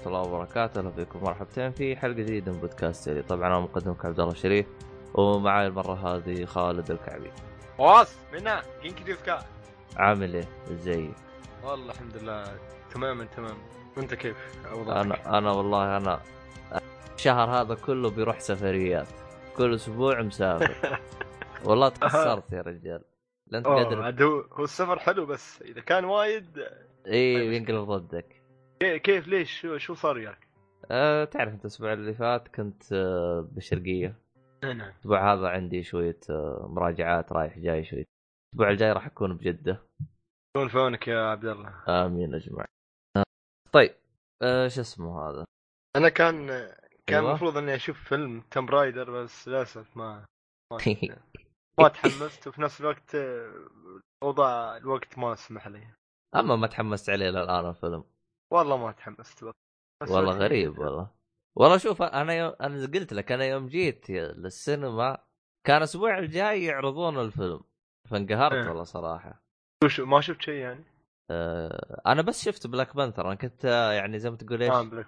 ورحمة الله وبركاته، أهلا فيكم مرحبتين في حلقة جديدة من بودكاست سيري، طبعا أنا مقدمك عبد الله الشريف ومعي المرة هذه خالد الكعبي. おっす みんな 元気ですか عامل إيه؟ ازيك؟ والله الحمد لله تماما تمام وانت كيف اوضاعك؟ أنا أنا والله أنا الشهر هذا كله بيروح سفريات، كل أسبوع مسافر. والله تكسرت يا رجال. لا أوه، قادر هو السفر حلو بس إذا كان وايد اي طيب. بينقلب ضدك. كي- كيف ليش شو شو صار وياك؟ أه تعرف أنت الأسبوع اللي فات كنت أه بالشرقية. نعم الأسبوع هذا عندي شوية أه مراجعات رايح جاي شوية. الأسبوع الجاي راح أكون بجدة. شلون في عونك يا عبد الله؟ آمين اجمع طيب آه شو اسمه هذا أنا كان كان أيوة. المفروض إني أشوف فيلم تم رايدر بس للأسف ما ما, ما تحمست وفي نفس الوقت آه، اوضاع الوقت ما سمح لي أما ما تحمست عليه الان الفيلم والله ما تحمست بس والله غريب والله والله شوف أنا يوم أنا قلت لك أنا يوم جيت للسينما كان الأسبوع الجاي يعرضون الفيلم فانقهرت إيه. والله صراحة شو ما شفت شيء يعني؟ آه أنا بس شفت Black Panther أنا كنت آه، يعني زي ما تقول إيش آه Black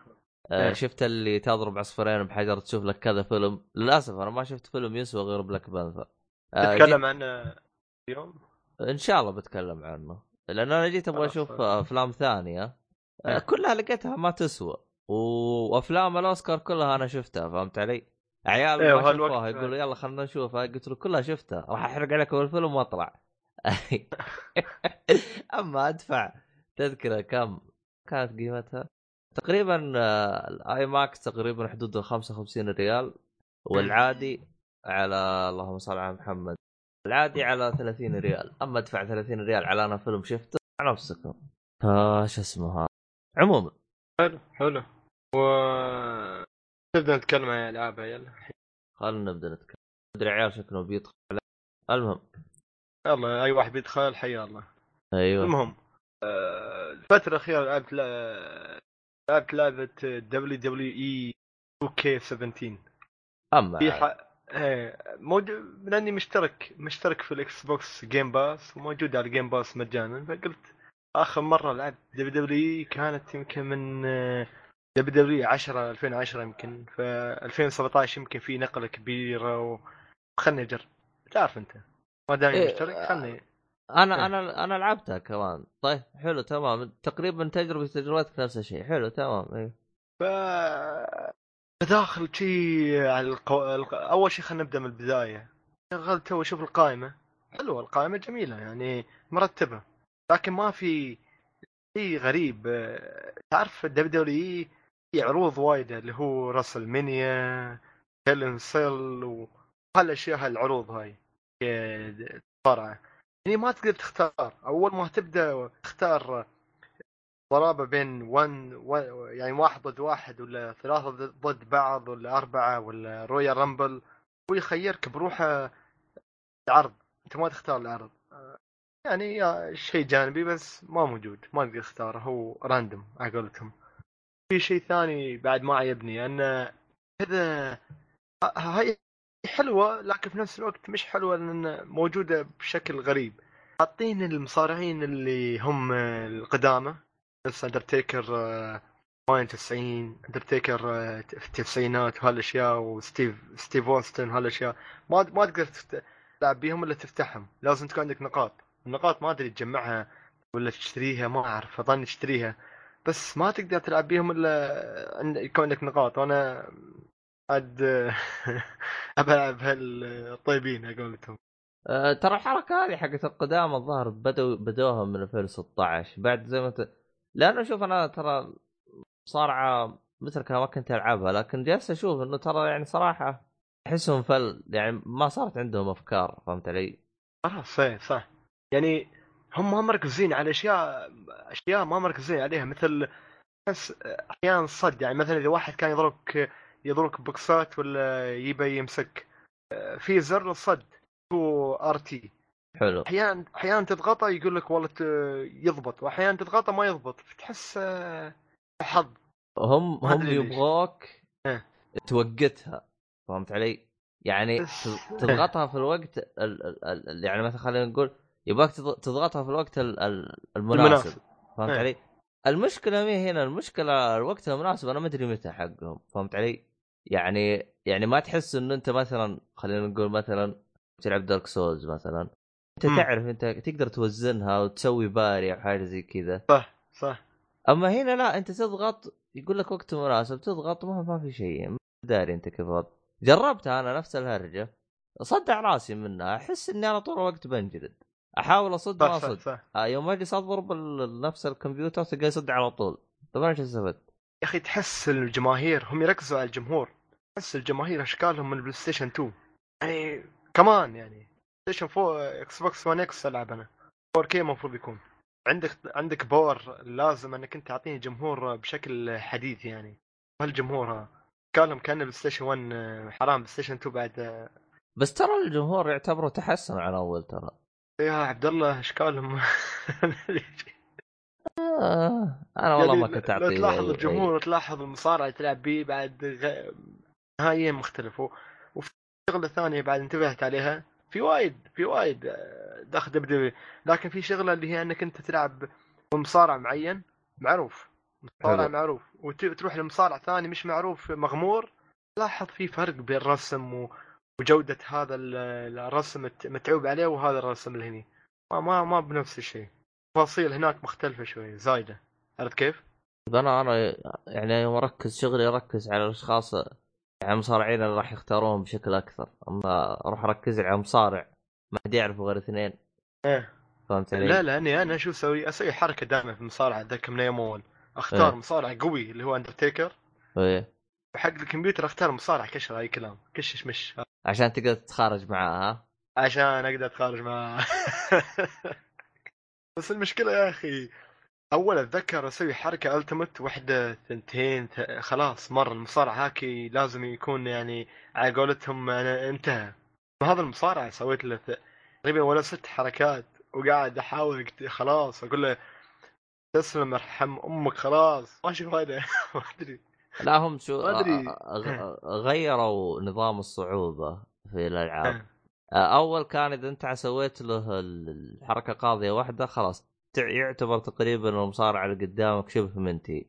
آه إيه. شفت اللي تضرب عصفورين بحجر تشوف لك كذا فيلم للأسف أنا ما شفت فيلم يسوى غير Black Panther آه تتكلم عنه اليوم؟ إن شاء الله بتكلم عنه لأن أنا جيت أبغى. أشوف أفلام ثانية. كلها لقيتها ما تسوى. وأفلام الأوسكار كلها أنا شفتها فهمت علي؟ عيال إيه، ما شافوها يقولوا يلا خلينا نشوفها قلت له كلها شفتها راح أحرق عليكم الفيلم وأطلع. أما أدفع تذكرة كم كانت قيمتها؟ تقريبا آه، ال IMAX تقريبا حدود ال 55 ريال والعادي على اللهم صل على محمد العادي على 30 ريال أما أدفع 30 ريال على أنا فيلم شفته مع نفسكم آه شو اسمه هذا؟ عموما. حلو حلو. و نبدا نتكلم عن العاب يلا. خلينا نبدأ نتكلم. أدري عيال شكله بيدخل. المهم. يلا أي واحد بيدخل حيا الله. أيوه. المهم آه، الفترة الأخيرة لعبت لعبت لعبة WWE 2 k 17 أما في. ح... إيه، موجود لأني مشترك مشترك في ال Xbox Game Pass وموجود على ال Game Pass مجانا فقلت آخر مرة لعبت WWE كانت يمكن من WW 10 2010 يمكن ف 2017 يمكن في نقلة كبيرة وخلني أجرب. تعرف أنت؟ ما دامني إيه، مشترك خلني. أنا إيه. أنا أنا لعبتها كمان. طيب حلو تمام. تقريبا تجربة تجربتك نفس الشيء. حلو تمام أيوه ف داخل شي على القو... الق- أول شيء خلينا نبدأ من البداية. شغلت تو أشوف القائمة. حلوة القائمة جميلة يعني مرتبة. لكن ما في شيء غريب. تعرف ال WW في عروض وايده اللي هو WrestleMania Hell in a Cell وهالأشياء هالعروض هاي مصارعه يعني ما تقدر تختار. أول ما تبدأ تختار ضرابة بين 1 يعني واحد ضد واحد ولا ثلاثة ضد- بعض ولا أربعة ولا Royal Rumble هو يخيرك بروحه عرض. أنت ما تختار العرض. يعني شيء جانبي بس ما موجود ما تقدر تختاره هو random على قولتهم. في شيء ثاني بعد ما عجبني أن كذا هاي حلوة لكن في نفس الوقت مش حلوة لأن موجودة بشكل غريب. حاطين المصارعين اللي هم القدامى نفس اندرتيكر آه، 98 اندرتيكر في التسعينات وهالاشياء وستيف ستيف أوستن وهالاشياء ما ما تقدر تلعب بيهم إلا تفتحهم. لازم تكون عندك نقاط. النقاط ما أدري تجمعها ولا تشتريها ما أعرف أظن تشتريها. بس ما تقدر تلعب بيهم إلا يكون عندك نقاط. وأنا عاد أبى ألعب هالطيبين على قولتهم أه ترى الحركة هذه حقت القدامى الظاهر بدوا بدوها من 2016 بعد زي ما ت... لأنه شوف أنا ترى مصارعة مثل ما كنت ألعبها لكن جالس أشوف إنه ترى يعني صراحة أحسهم فل يعني ما صارت عندهم أفكار فهمت علي؟ خلاص صحيح صح. يعني هم ما مركزين على أشياء أشياء ما مركزين عليها مثل أحيانا الصد يعني مثلا إذا واحد كان يضربك يضربك بوكسات ولا يبي يمسك في زر الصد هو RT حلو أحيانا أحيانا تضغطه يقول لك والله يضبط واحيانا تضغطه ما يضبط فتحس آه، حظ هم هم. يبغوك. توقتها فهمت علي؟ يعني تضغطها في الوقت ال... ال... ال... يعني مثلا خلينا نقول يبغاك تض- تضغطها في الوقت ال... ال- المناسب فهمت إيه. علي؟ المشكلة مي هنا المشكلة الوقت المناسب أنا ما أدري متى حقهم فهمت علي؟ يعني يعني ما تحس انه أنت مثلا خلينا نقول مثلا تلعب Dark Souls مثلا أنت مم. تعرف أنت تقدر توقتها وتسوي parry أو حاجة زي كذا صح صح أما هنا لا أنت تضغط يقول لك وقت مناسب تضغط ما ما في شيء ما داري أنت كيف وضع. جربتها أنا نفس الهرجة صدع راسي منها أحس إني أنا طول الوقت بنجلد أحاول أصد ما أصد. آه، يوم اجلس اضرب نفس الكمبيوتر تلقى يصد على طول. أنا إيش استفدت؟ يا أخي تحس الجماهير هم يركزوا على الجمهور. تحس الجماهير أشكالهم من البلاي ستيشن 2 يعني كمان يعني. بلاي ستيشن 4 إكس بوكس 1 X ألعب أنا. 4K المفروض يكون. عندك عندك power لازم إنك أنت تعطيني جمهور بشكل حديث يعني. هالجمهور ها. أشكالهم كأن بلاي ستيشن 1 حرام بلاي ستيشن 2 بعد. بس ترى الجمهور يعتبره تحسن عن أول ترى. يا عبد الله اشكالهم آه أنا والله ما يعني كنت لو اعطي تلاحظ الجمهور وتلاحظ المصارعة تلعب به بعد غ... نهائيا مختلف وفي شغلة ثانية بعد انتبهت عليها في وايد في وايد آه، داخل دبليو لكن في شغلة اللي هي إنك أنت تلعب بمصارع معين معروف مصارع. معروف وتروح لمصارع ثاني مش معروف مغمور لاحظ في فرق بين الرسم و... وجودة هذا ال- الرسم متعوب عليه وهذا الرسم اللي هني ما ما ما بنفس الشيء. تفاصيل هناك مختلفة شوي زايدة. عرفت كيف؟ أنا أنا يعني يوم أركز شغلي أركز على الأشخاص يعني المصارعين اللي راح يختارون بشكل أكثر. أما أروح أركز على مصارع ما حد يعرفه غير اثنين. إيه. فهمت علي؟ لا لأني أنا شو أسوي؟ أسوي حركة دائما في المصارعة اتذكر من أيام أول. أختار إيه. مصارع قوي اللي هو اندرتيكر إيه. وحق الكمبيوتر اختار مصارع كشر اي كلام كشش مش. عشان تقدر تتخارج معاه ها؟ عشان أقدر اتخارج معاه. بس المشكلة يا أخي أول أتذكر أسوي حركة التمت واحدة ثنتين خلاص مر المصارع هاكي لازم يكون يعني على قولتهم أنا انتهى. هذا المصارع سويت له تقريبا ولا ست حركات وقاعد أحاول خلاص أقول له تسلم ارحم أمك خلاص. ماشي فايده ما أدري. لا هم شو أدري. غيروا نظام الصعوبة في الألعاب. آه. أول كان إذا أنت سويت له ال- الحركة قاضية واحدة خلاص يعتبر تقريبا المصارع اللي قدامك شبه منتهي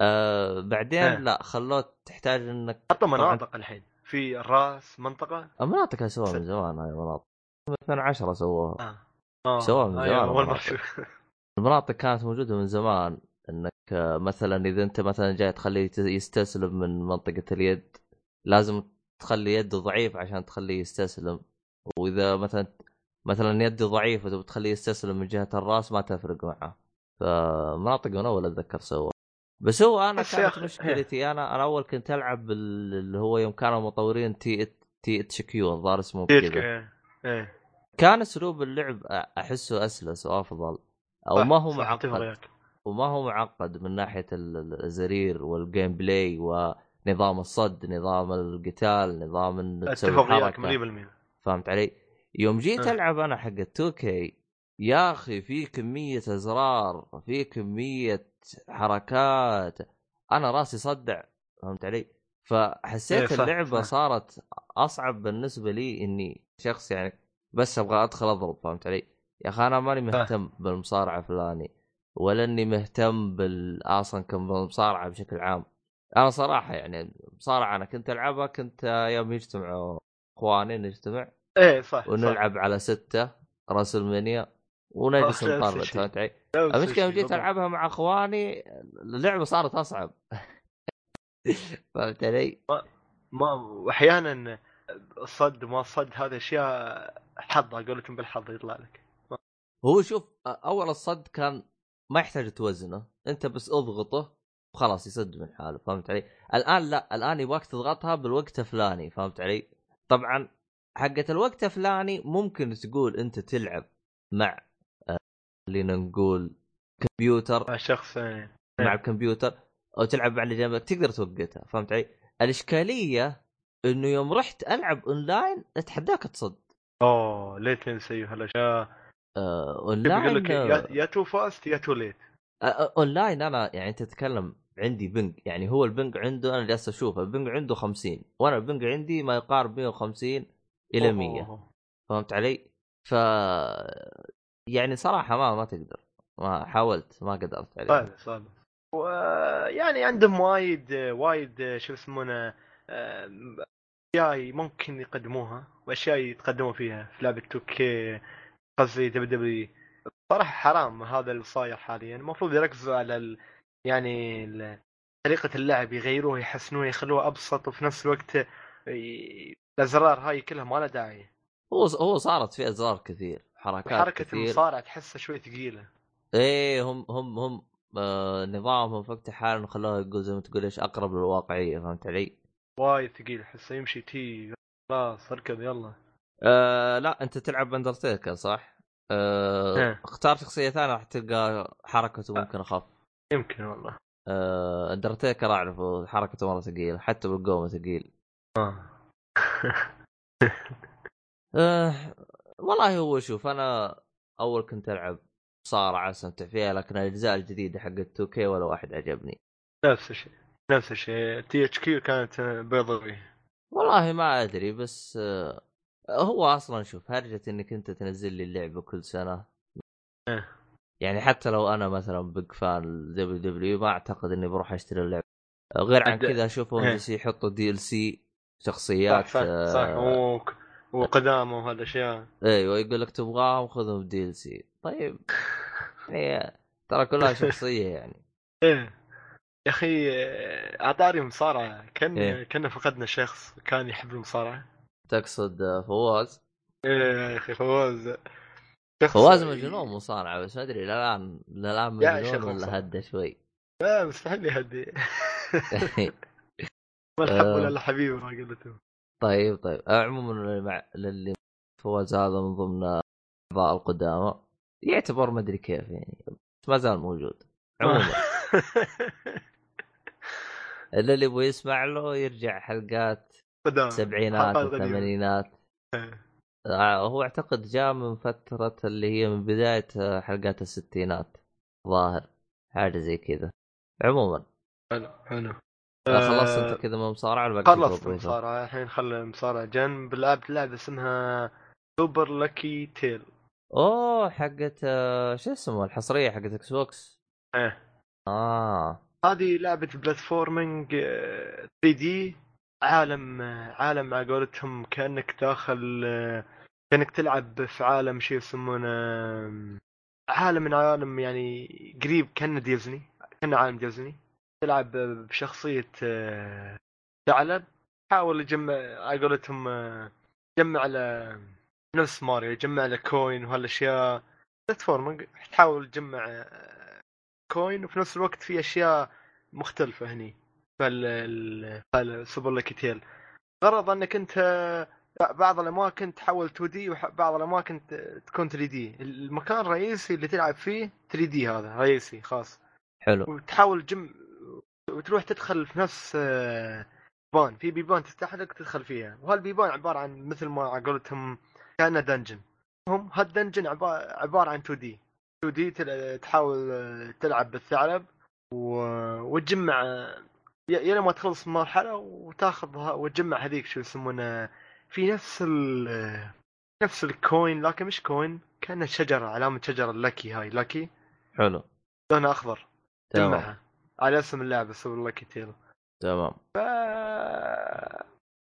أه بعدين آه. لا خلوه تحتاج إنك حطوا طبعاً. مناطق الحين. في الرأس منطقة؟ المناطق سووها من زمان هاي المناطق من 2010 سووها. أه. آه سواء من زمان المناطق كانت موجودة من زمان. إنك آه، مثلا إذا أنت مثلا جاي تخليه يستسلم من منطقة اليد لازم تخلي يده ضعيف عشان تخليه يستسلم. وإذا مثلا مثلا يده ضعيفه تبغى تخليه يستسلم من جهة الرأس ما تفرق معه. فمناطق من أول أتذكر سوى بس هو أنا كانت مشكلتي أنا أنا أول كنت ألعب اللي هو يوم كانوا مطورين تي THQ الظاهر اسمه كذا إيه. كان أسلوب اللعب أحسه أسلس وأفضل. أو ما هو معقد. وما هو معقد من ناحية ال- ال- الزرير وال gameplay ونظام الصد نظام القتال نظام إنك تسوي اتفق وياك حركة مليون بالمية فهمت علي؟ يوم جيت أه. ألعب أنا حق 2K يا أخي في كمية أزرار في كمية حركات أنا راسي صدع فهمت علي؟ فحسيت إيه، اللعبة. صارت أصعب بالنسبة لي إني شخص يعني بس أبغى أدخل أضرب فهمت علي؟ يا أخي أنا ماني مهتم بالمصارعة فلاني ولا إني مهتم بال أصلا كمصارعه بشكل عام أنا صراحة يعني مصارعة أنا كنت ألعبها كنت يوم يجتمعوا إخواني نجتمع إيه صح ونلعب على ستة راس المانيا ونجلس نطرد. فهمت علي؟ صح. المشكلة جيت. ألعبها مع إخواني اللعبة صارت أصعب فهمت علي؟ ما واحيانا الصد وما الصد هذه أشياء حظ قولتهم بالحظ يطلع لك هو شوف أول الصد كان ما يحتاج توزنه انت بس اضغطه وخلاص يسد من حاله فهمت علي؟ الآن لا الآن يبغاك تضغطها بالوقت الفلاني فهمت علي؟ طبعا حقة الوقت الفلاني ممكن تقول انت تلعب مع آه، خلينا نقول كمبيوتر مع شخص إيه. مع الكمبيوتر أو تلعب مع اللي جنبك تقدر توقتها فهمت علي؟ الإشكالية إنه يوم رحت ألعب أونلاين أتحداك تصد أوه ليه تنسي هالاشياء آه يقول أونلاين لك يا too fast يا too late. آه، آه، أونلاين أنا يعني أنت تتكلم عندي ping يعني هو ال ping عنده أنا جالس أشوف ال ping عنده 50 وأنا ال ping عندي ما يقارب 150 إلى 100 فهمت علي؟ ف يعني صراحة ما ما تقدر ما حاولت ما قدرت عليه. صعب صعب ويعني عندهم وايد وايد شو يسمونه أشياء ممكن يقدموها وأشياء يتقدموا فيها. في لعبة 2K قصدي WW صراحة حرام هذا اللي صاير حاليا. المفروض يركزوا على ال... يعني ال... طريقة اللعب يغيروها يحسنوها يخلوها أبسط وفي نفس الوقت ي- الأزرار هاي كلها ما لها داعي. هو هو صارت في أزرار كثير حركات حركه كثير. المصارع تحسها شوي ثقيلة. إيه هم هم هم آه نظامهم في وقت حال خلوه يقول زي ما تقول إيش أقرب للواقعية فهمت علي؟ وايد ثقيل أحسه يمشي تي خلاص أركض يلا. آه لا انت تلعب اندرتيكر صح؟ آه إيه. اختار شخصية ثانية راح تلقى حركته ممكن أخف. يمكن والله. آه اندرتيكر أعرفه حركته مرة ثقيله حتى بالقومة ثقيل. آه. آه والله هو شوف أنا أول كنت ألعب مصارعه استمتع فيها لكن الأجزاء الجديدة حقت 2K ولا واحد عجبني. نفس الشيء نفس الشيء. THQ كانت بيضاوي والله ما أدري بس آه هو أصلا شوف هرجة إنك أنت تنزل لي اللعبة كل سنة. إيه. يعني حتى لو أنا مثلا بيج فان دبليو دبليو ما أعتقد إني بروح أشتري اللعبة. آه، غير عن كذا اشوفهم إيه. يحطوا DLC شخصيات صح صح, صح. آه، وك- وقدامه وهذا الاشياء أيوه يقول لك تبغاهم خذهم DLC طيب. يعني ترى كلها شخصية يعني. إيه. يا أخي على طاري مصارعة. كان إيه. كنا فقدنا شخص كان يحب المصارعة. تقصد آه، فواز؟ إيه يا أخي فواز فواز مجنون مصارعة بس ما أدري الان الان يا مجنون ولا. هدى شوي. لا مستحيل يهدي. ما الحب آه. ولا الحبيب ما قلته. طيب طيب. عموما للي فواز هذا من ضمن أعضاء القدامى. يعتبر ما أدري كيف يعني بس ما زال موجود. عموما. اللي يبغى يسمع له يرجع حلقات قدام السبعينات. والثمانينات إيه. آه، هو أعتقد جاء من فترة اللي هي من بداية آه، حلقات الستينات. ظاهر حاجة زي كذا. عموما. حلو حلو. آه، خلصت أنت كذا من المصارعة ولا خلصت؟ المصارعة. الحين خلى المصارعة. جنب لعبت لعبة اسمها Super Lucky's Tale أوه حقت شو اسمه؟ الحصرية حقت إكس بوكس إيه. آه. هذه لعبة platforming 3D عالم عالم على قولتهم كأنك داخل كأنك تلعب في عالم شيء يسمونه عالم من عالم يعني قريب كأنه ديزني كأنه عالم ديزني. تلعب بشخصية ثعلب. حاول يجمع على قولتهم جمع له نفس ماريو يجمع له coin وهالأشياء. platforming. تحاول تجمع coin وفي نفس الوقت في أشياء مختلفة هني. فال Super Lucky Tale غرض أنك أنت بعض الأماكن تحول 2D وبعض الأماكن تكون 3D. المكان الرئيسي اللي تلعب فيه 3D هذا رئيسي خاص. حلو. وتحاول جم وتروح تدخل في نفس بيبان في بيبان تفتح لك تدخل فيها. وهالبيبان عبارة عن مثل ما على قولتهم كأنه dungeon هم هال dungeon عبارة عن 2D. 2D تحاول تلعب بالثعلب و- وتجمع يا لما تخلص مرحلة وتاخذ ها- وتجمع هذيك شو يسمونه في نفس ال آه، نفس ال coin لكن مش coin كانه شجرة علامة شجرة Lucky هاي Lucky حلو. لونها أخضر. تمام. جمعها. على اسم اللعبة Super Lucky Tale تمام. ف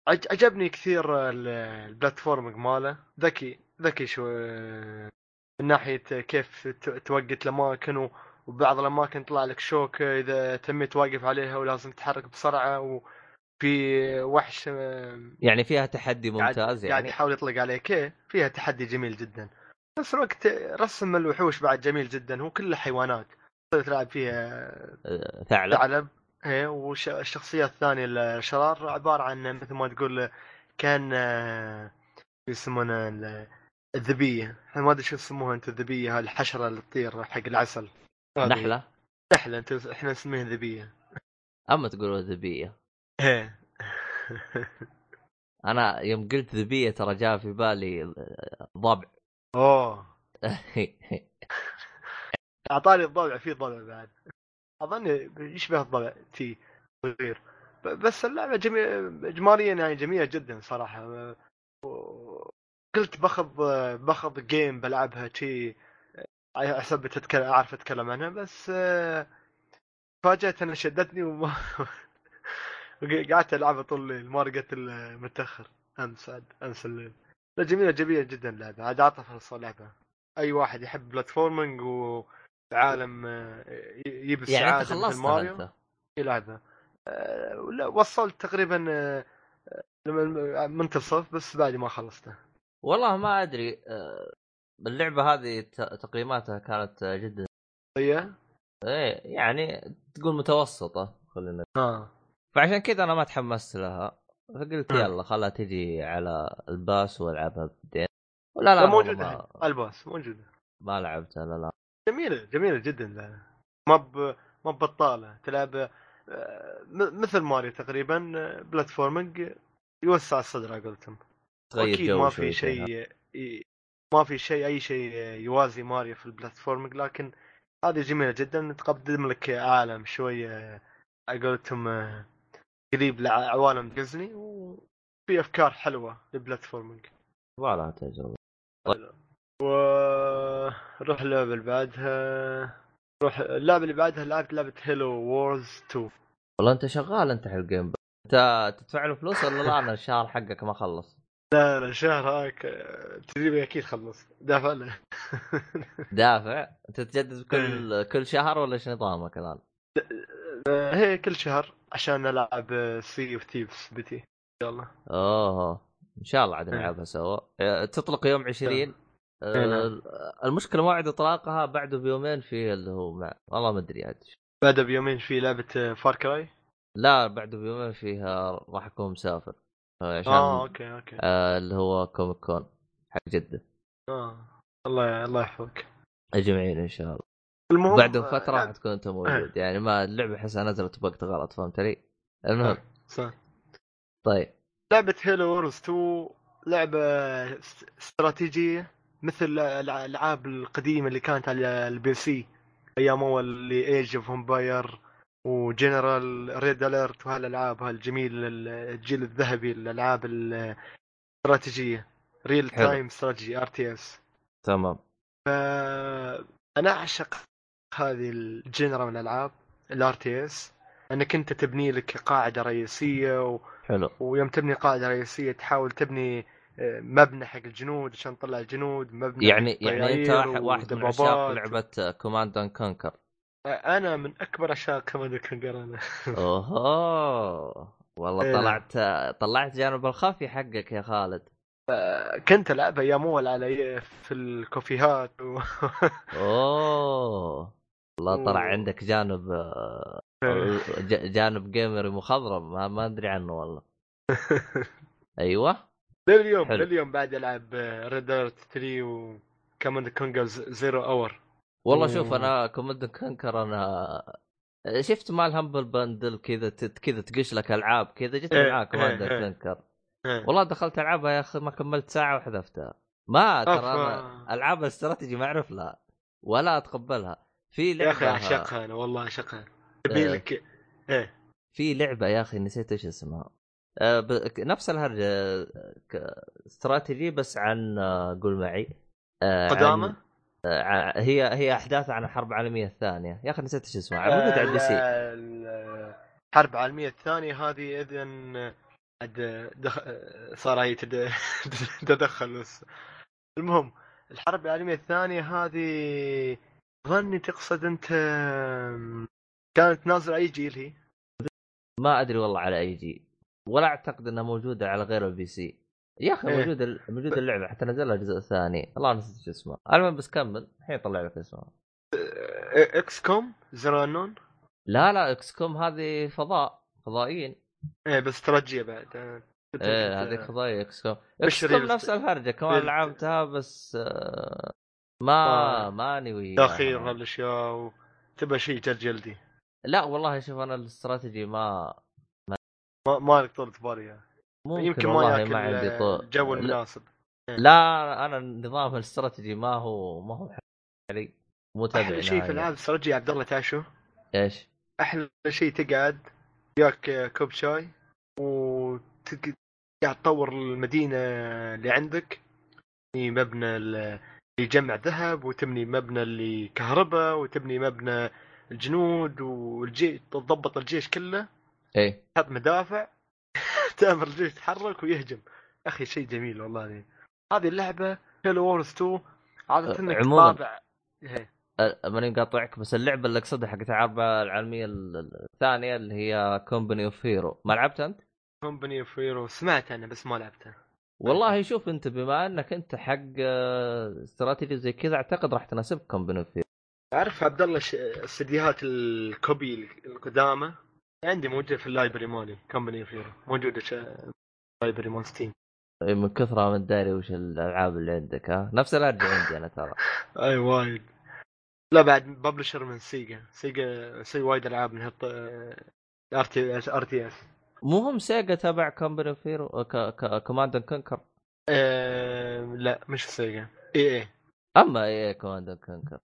عج- عجبني كثير ال- البلاتفورمينج ماله. ذكي ذكي شو من ناحية كيف توقت الاماكن و- وبعض الأماكن يطلع لك شوك إذا تميت واقف عليها ولازم تتحرك بسرعة وفي وحش يعني فيها تحدي قاعد- ممتاز قاعد يعني؟ يحاول يطلق عليك. إيه، فيها تحدي جميل جدا. نفس الوقت رسم الوحوش بعد جميل جدا. هو كله حيوانات. تقدر تلعب فيها آه، ثعلب. ثعلب. إيه والشخصيات الثانية الشرار عبارة عن مثل ما تقول كان آه، يسمونه ال- الذبية. ما أدري شو يسموها أنت الذبية هاي الحشرة اللي تطير حق العسل. نحلة؟ نحله أنت إحنا نسميها ذبية. أما تقولوا ذبية. إيه. أنا يوم قلت ذبية ترى جاء في بالي ضبع. أوه. أعطاني الضبع في ضبع بعد. اظن يشبه الضبع تي صغير. بس اللعبة جميل اجماليا يعني جميلة جدا صراحة. قلت باخذ باخذ جيم بلعبها شي حسب تتكلم اعرف اتكلم عنها بس آه، فاجأت انها شدتني وما قعدت العبها طول الليل ما الا متاخر امس عاد امس الليل. لا جميلة جميلة جدا اللعبة. عاد اعطى فرصه لعبة. أي واحد يحب platforming وعالم آه، يجيب السعاده يعني أنت خلصتها ماريو. يلعبها آه، وصلت تقريبا لما منتصف بس بعد ما خلصته. والله ما أدري اللعبة هذه تقييماتها كانت آه، جدا هي إيه يعني تقول متوسطة خلينا آه. فعشان كذا أنا ما تحمست لها. فقلت مم. يلا خلها تجي على ال Pass وألعبها بعدين. ولا لا موجودة ما, ال Pass موجودة. ما لعبتها لا لا. جميلة جميلة جدا لا. ما ب ما ببطاله تلعب آه، م- مثل ماريو تقريبا آه، platforming يوسع الصدر على قولتهم. تغير أكيد جو ما في. شيء ما في شيء أي شيء يوازي ماريو في ال platforming لكن هذه جميلة جدا. تقدم لك عالم شوية على قولتهم قريب لعوالم ديزني وفي أفكار حلوة لل platforming. لها تجربة. وروح اللعبة اللي بعدها. روح اللعبة اللي بعدها لعبت لعبة Halo Wars 2 والله أنت شغال أنت حق ال Game أنت تدفع له فلوس ولا لا؟ أنا الشهر حقك ما خلص. لا لا شهر هاك آه، تدريبي أكيد خلص. دافع له. دافع؟ أنت تجدد كل كل شهر ولا إيش نظامك الان؟ آه، هي كل شهر عشان ألعب Sea of Thieves بتي. إن شاء الله. أوه. إن شاء الله عاد إيه. نلعبها سوا. آه، تطلق يوم 20 إيه، آه، نعم. المشكلة موعد إطلاقها بعده بيومين في اللي هو مع والله ما أدري عاد بعدها بيومين في لعبة Far Cry لا بعده بيومين فيها راح أكون مسافر. عشان آه okay okay. آه اللي هو Comic Con حق جده آه الله الله يحفظك. أجمعين إن شاء الله. المهم بعده آه، فترة راح لعب- تكون أنت موجود. يعني ما اللعبة احسها نزلت بوقت غلط فهمت علي؟ المهم. صح. طيب. لعبة Halo Wars 2 لعبة س- استراتيجية مثل الألعاب القديمة اللي كانت على ال PC. أيام أول اللي Age of Empires و Generals Red Alert وهالألعاب هالجميل الجيل الذهبي الألعاب الاستراتيجية real. time strategy RTS تمام. أنا أعشق هذه ال genre من الألعاب ال RTS انك انت تبني لك قاعدة رئيسية و... حلو. ويوم تبني قاعدة رئيسية تحاول تبني آه، مبنى حق الجنود عشان تطلع الجنود مبنى يعني يعني أنت واحد, من عشاق. لعبة Command and Conquer أنا من أكبر عشاق Command Conquer أنا اوه والله إيه. طلعت طلعت جانب الخفي حقك يا خالد كنت العبها أيام اول على في الكوفيهات و... أوه والله طلع. عندك جانب آه، ج- جانب جيمري مخضرم ما, ما أدري عنه والله أيوه لليوم. لليوم بعد ألعب Red Alert 3 و Command Conquer Zero Hour والله أوه. شوف أنا Command Conquer أنا شفت مال Humble Bundle كذا ت- كذا تقش لك ألعاب كذا جت إيه، معاه Command إيه، إيه. Conquer والله دخلت العبها يا أخي ما كملت ساعة وحذفتها. ما ترى أنا ألعاب الاستراتيجي ما أعرف لها ولا أتقبلها. في يا أخي لعبة أعشقها أنا والله أعشقها. إيه. لك إيه. في لعبة يا أخي نسيت إيش اسمها. آه، نفس الهرجه آه، استراتيجي بس عن آه، قول معي آه، آه، ع- هي هي أحداث عن الحرب العالمية الثانية. يا أخي نسيت إيش اسمها موجود على ال PC الحرب العالمية الثانية هذه عاد دخ... صار هي تد... تدخل. بس المهم الحرب العالمية الثانية هذه ظني تقصد أنت كانت نازلة أي جيل هي؟ ما أدري والله على أي جي ولا أعتقد إنها موجودة على غير ال PC. يا أخي إيه. موجودة موجودة اللعبة حتى نزل لها الجزء الثاني والله نسيت إيش اسمها المهم بس كمل. الحين طلع لك اسمها XCOM؟ zero Unknown لا لا XCOM هذه فضاء فضائيين. إيه بس استراتيجية بعد. إيه هذيك فضائية XCOM. XCOM نفس الهرجة كمان لعبتها بس آه، ما آه. ماني وياها. تاخير هالاشياء وتبى شيء جلد جلدي. لا والله شوف أنا الاستراتيجي ما ما ما لك طولة بال يعني. ممكن يمكن ما ياكل ما عندي طول الجو المناسب. لا أنا نظام الاستراتيجي ما هو ما هو علي مو تابع أحلى شيء في. العاب استراتيجي يا عبد الله تعشو. إيش؟ أحلى شيء تقعد وياك كوب شاي وقاعد تطور المدينة اللي عندك. في مبنى ال- يجمع ذهب وتبني مبنى اللي كهرباء وتبني مبنى الجنود والجيش تضبط الجيش كله. إيه. تحط مدافع. تامر الجيش يتحرك ويهجم. أخي شيء جميل والله هذه اللعبة Halo Wars 2 عادة إنك عموماً. طابع إيه. أه، ماني مقاطعك بس اللعبة اللي اقصدها حقت الحرب العالمية ال- ال- الثانية اللي هي Company of Heroes ما لعبت أنت؟ Company of Heroes سمعت أنا بس ما لعبته والله شوف أنت بما أنك أنت حق آه، استراتيجي زي كذا أعتقد راح تناسبك كومباني اوف هيرو تعرف عبد الله استديوهات الكوبي القدامى؟ عندي موجوده في ال library مالي Company of Heroes موجوده ش... library مال Steam إيه، من كثرها من داري وش الألعاب اللي عندك ها؟ نفس الارجع عندي أنا ترى. أي وايد. لا بعد publisher من سيجا سيجا سوي وايد ألعاب من هالط ار تي اس ار تي اس مو هم Sega تبع Company of Heroes Command & Conquer لا مش Sega EA. أما إيه Command & Conquer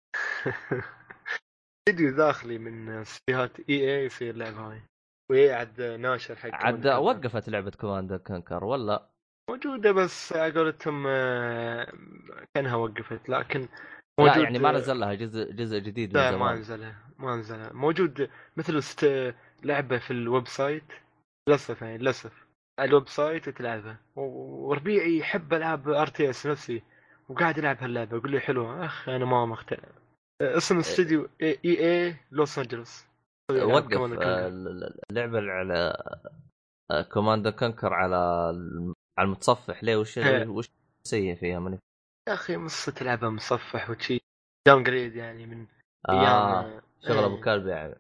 فيديو داخلي من استديوهات EA يصير اللعبه هاي. و EA عاد ناشر حق عاد. وقفت لعبة Command & Conquer ولا؟ موجودة بس على قولتهم آه، كأنها وقفت لكن لا يعني ما نزل لها جزء جزء جديد لا ما نزلها ما نزلها. موجود مثل است... لعبة في ال website. للأسف يعني للأسف. ال website وتلعبها وربيعي يحب ألعاب RTS نفسي. وقاعد يلعب هاللعبة يقول لي حلوة. أخ أنا ما مقتنع. اسم الاستوديو EA Los Angeles. وقف كمان آه،. اللعبة على Command & Conquer على الم- على المتصفح. ليه؟ وش إيه. وش سيء فيها؟ من يا أخي مص تلعبها مصفح وشي. downgrade يعني من آه أيام شغل إيه. أبو كلب يعني.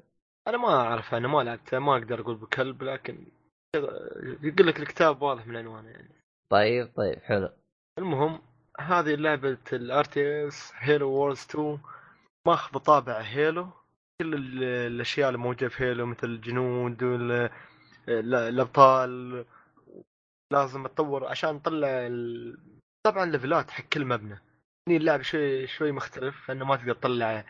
أنا ما أعرف أنا ما لعبتها ما أقدر أقول بكلب لكن يقول لك الكتاب واضح من عنوانه يعني. طيب طيب حلو. المهم هذه لعبة ال RTS Halo Wars 2 ماخذ طابع Halo كل ال- الأشياء اللي موجودة في Halo مثل الجنود الأبطال لازم تطور عشان نطلع ال... طبعا levelات حق كل مبنى. هني اللعب شوي شوي مختلف انه ما تقدر تطلع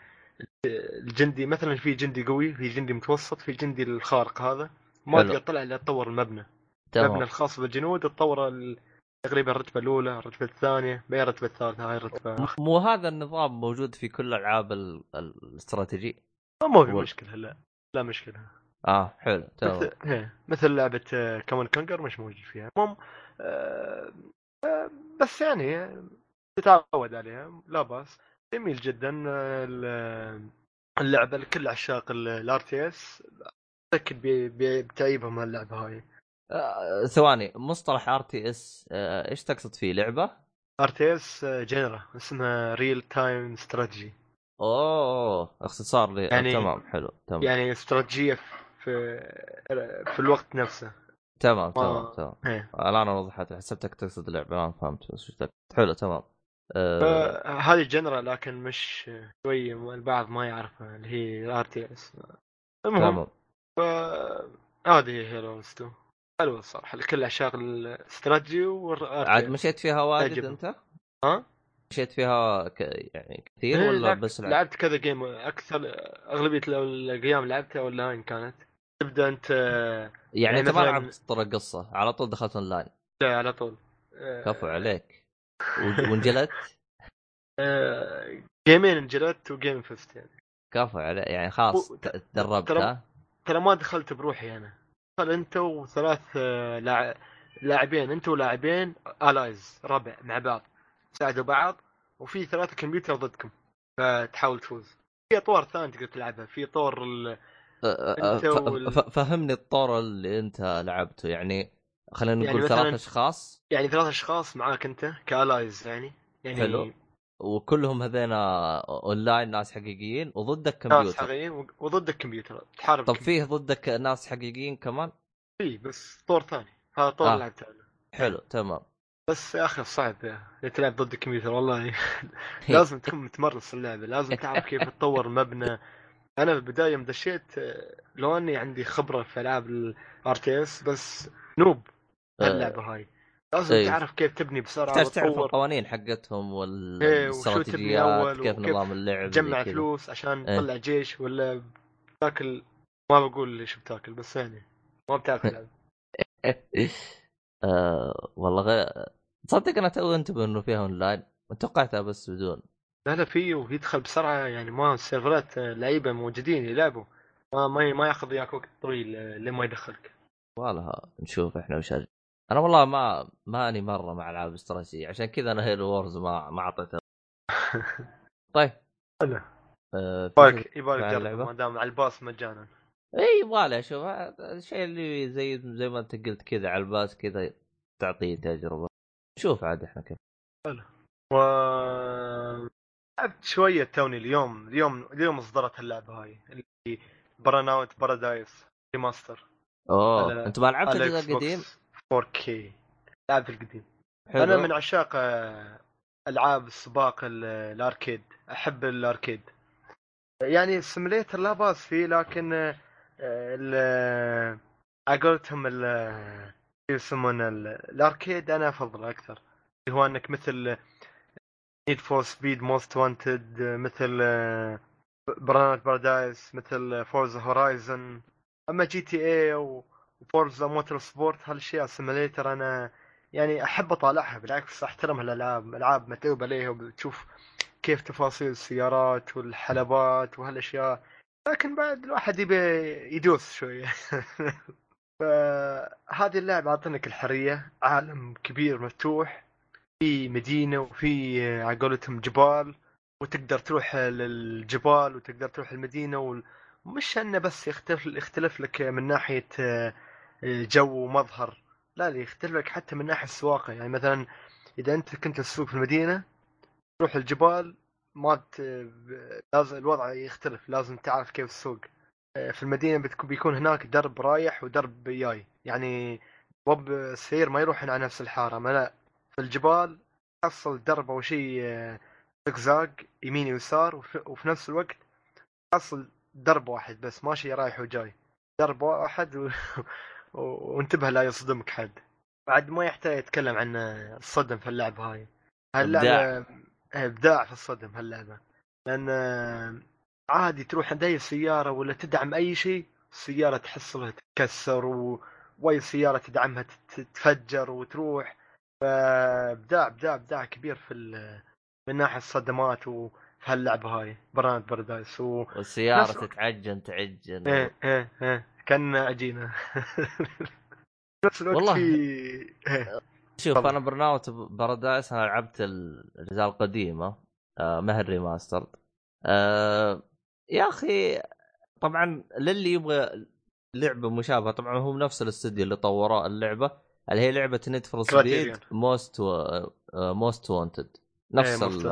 الجندي مثلا في جندي قوي في جندي متوسط في جندي الخارق هذا ما. تقدر تطلع إلا تطور المبنى. المبنى تمام الخاص بالجنود تطور ال- تقريبا الرتبة الأولى الرتبة الثانية بعدين الرتبة الثالثة هاي الرتبة. مو هذا النظام موجود في كل ألعاب ال- ال- الاستراتيجي؟ ما في مشكلة لا لا مشكلة. آه حلو تمام. مثل, هي. مثل لعبة Command & Conquer مش موجود فيها. المهم آه، آه، بس يعني تتعود عليها لا بأس. جميل جدا آه، ال- اللعبة لكل عشاق ال RTS بي- بتعيبهم هاللعبة هاي. آه ثواني مصطلح RTS إيش تقصد فيه؟ لعبة؟ RTS genre اسمها real-time strategy أوه اختصار لي. يعني... يعني- تمام حلو تمام. يعني استراتيجية في في الوقت نفسه. تمام تمام ما- تمام إيه. الآن وضحت حسبتك تقصد اللعبة ما فهمت بس. حلو تمام. آه آه، هذه genre لكن مش شوي البعض ما يعرفها اللي هي RTS المهم تمام. ف هذه هي Halo 2 حلوة الصراحة لكل عشاق الاستراتيجي والار عاد مشيت فيها واجد تعجبني. أنت؟ ها؟ مشيت فيها ك... يعني كثير إيه، ولا لعبت- بس لعب؟ لعبت كذا game أكثر أغلبية الأيام لعبتها اونلاين كانت. تبدأ أنت يعني يعني انت ما مثلاً- لعبت طر القصة على طول دخلت اونلاين لا على طول. آه، كفو عليك. وانجلت آه، جيمين انجلت وجيم فزت يعني. كفو عليك يعني خلاص تدربت ترى- ما دخلت بروحي أنا. انت وثلاث آه، لاع- لاعبين انت ولاعبين الايز ربع مع بعض ساعدوا بعض وفي ثلاثة كمبيوتر ضدكم فتحاول تفوز في اطوار ثانية تقدر تلعبها في طور ال... أنت ف- وال- فهمني الطور اللي انت لعبته يعني خلينا يعني نقول مثلاً- ثلاث أشخاص يعني ثلاث أشخاص معاك أنت ك allies يعني يعني حلو. وكلهم هذينا اونلاين ناس حقيقيين وضدك ناس كمبيوتر حقيقيين و- وضدك كمبيوتر تحارب طب. فيه ضدك ناس حقيقيين كمان؟ في بس طور ثاني. هذا طور آه. لعبته حلو تمام. بس يا أخي صعب تلعب ضد الكمبيوتر والله. لازم تكون متمرس اللعبة لازم تعرف كيف تطور مبنى. أنا بالبداية يوم دشيت آه، لو أني عندي خبرة في ألعاب ال RTS بس noob. هاللعبة هاي. لازم إيه. تعرف كيف تبني بسرعة تحتاج تعرف وتطور القوانين حقتهم إيه، والاستراتيجيات كيف نظام اللعب تجمع. فلوس عشان إيه. تطلع جيش ولا بتاكل ما بقول ليش بتاكل بس يعني ما بتاكل آه والله غير تصدق أنا تو أنتبه إنه فيها اونلاين توقعتها بس بدون لا لا في ويدخل بسرعة يعني ما ال serverات آه، لعيبة موجودين يلعبوا ما ما ما ياخذ وياك وقت طويل آه، لين ما يدخلك والله نشوف إحنا وش. أنا والله ما ماني مرة مع ألعاب استراتيجية عشان كذا أنا Halo Wars ما ما اعطيتها طيب. حلو آه يبالك يبالك؟ ما دام على ال Pass مجانا. إي يبغالي أشوف هذا الشيء اللي زي زي ما أنت قلت كذا على ال Pass كذا تعطيه تجربة. شوف عاد إحنا كيف. و لعبت شوية توني اليوم اليوم اليوم اصدرت اللعبة هاي اللي Burnout Paradise Remastered أوه على- أنت ما لعبت الجزء القديم؟ Box 4K لعبت القديم حلو. أنا من عشاق آه، ألعاب السباق ال- ال arcade. أحب ال arcade. يعني ال simulator لا بأس فيه لكن آه، ال على قولتهم ال يسمونه ال- ال arcade أنا افضله أكثر. اللي هو إنك مثل Need for Speed Most Wanted مثل Burnout Paradise مثل Forza Horizon أما GTA و Forza Motorsport هالاشياء simulator أنا يعني أحب أطالعها بالعكس أحترم هالألعاب ألعاب متعوب عليها وبتشوف كيف تفاصيل السيارات والحلبات وهالأشياء. لكن بعد الواحد يبي يدوس شوية فهذه اللعبة اعطتك الحريه عالم كبير مفتوح في مدينة وفي على قولتهم جبال وتقدر تروح للجبال وتقدر تروح المدينة وال... مش إنه بس يختلف يختلف لك من ناحية جو ومظهر لا لا لك حتى من ناحية السواقة. يعني مثلا إذا أنت كنت تسوق في المدينة تروح الجبال ما. لازم الوضع يختلف. لازم تعرف كيف آه، في المدينة بتكون بيكون هناك درب رايح ودرب جاي. يعني بوب السير ما يروح على نفس الحارة. ما لا في الجبال تحصل درب أو شيء زقزاق يمين ويسار وفي نفس الوقت تحصل درب واحد بس ماشي رايح وجاي. درب واحد و... و- وانتبه لا يصدمك حد. بعد ما يحتاج يتكلم عن الصدم في اللعبه هاي. هاللعبه إبداع. في الصدم هاللعبة. لأن عادي تروح عند أي سيارة ولا تدعم أي شيء السيارة تحصلها تتكسر و... وأي سيارة تدعمها تت- تتفجر وتروح. فإبداع إبداع إبداع كبير في ال... من ناحية الصدمات وفي هاللعبة هاي. Burnout Paradise و... والسيارة نفس- تتعجن تعجن. إيه إيه إيه. كان نفس الوقت والله. في إيه. شوف تفضل. أنا Burnout Paradise أنا لعبت الأجزاء القديمة آه ما هي ال remaster آه يا أخي طبعا للي يبغى لعبة مشابهة طبعا هم نفس الاستوديو اللي طوروا اللعبة اللي هي لعبة Need for Speed. Most Most Wanted نفس ال.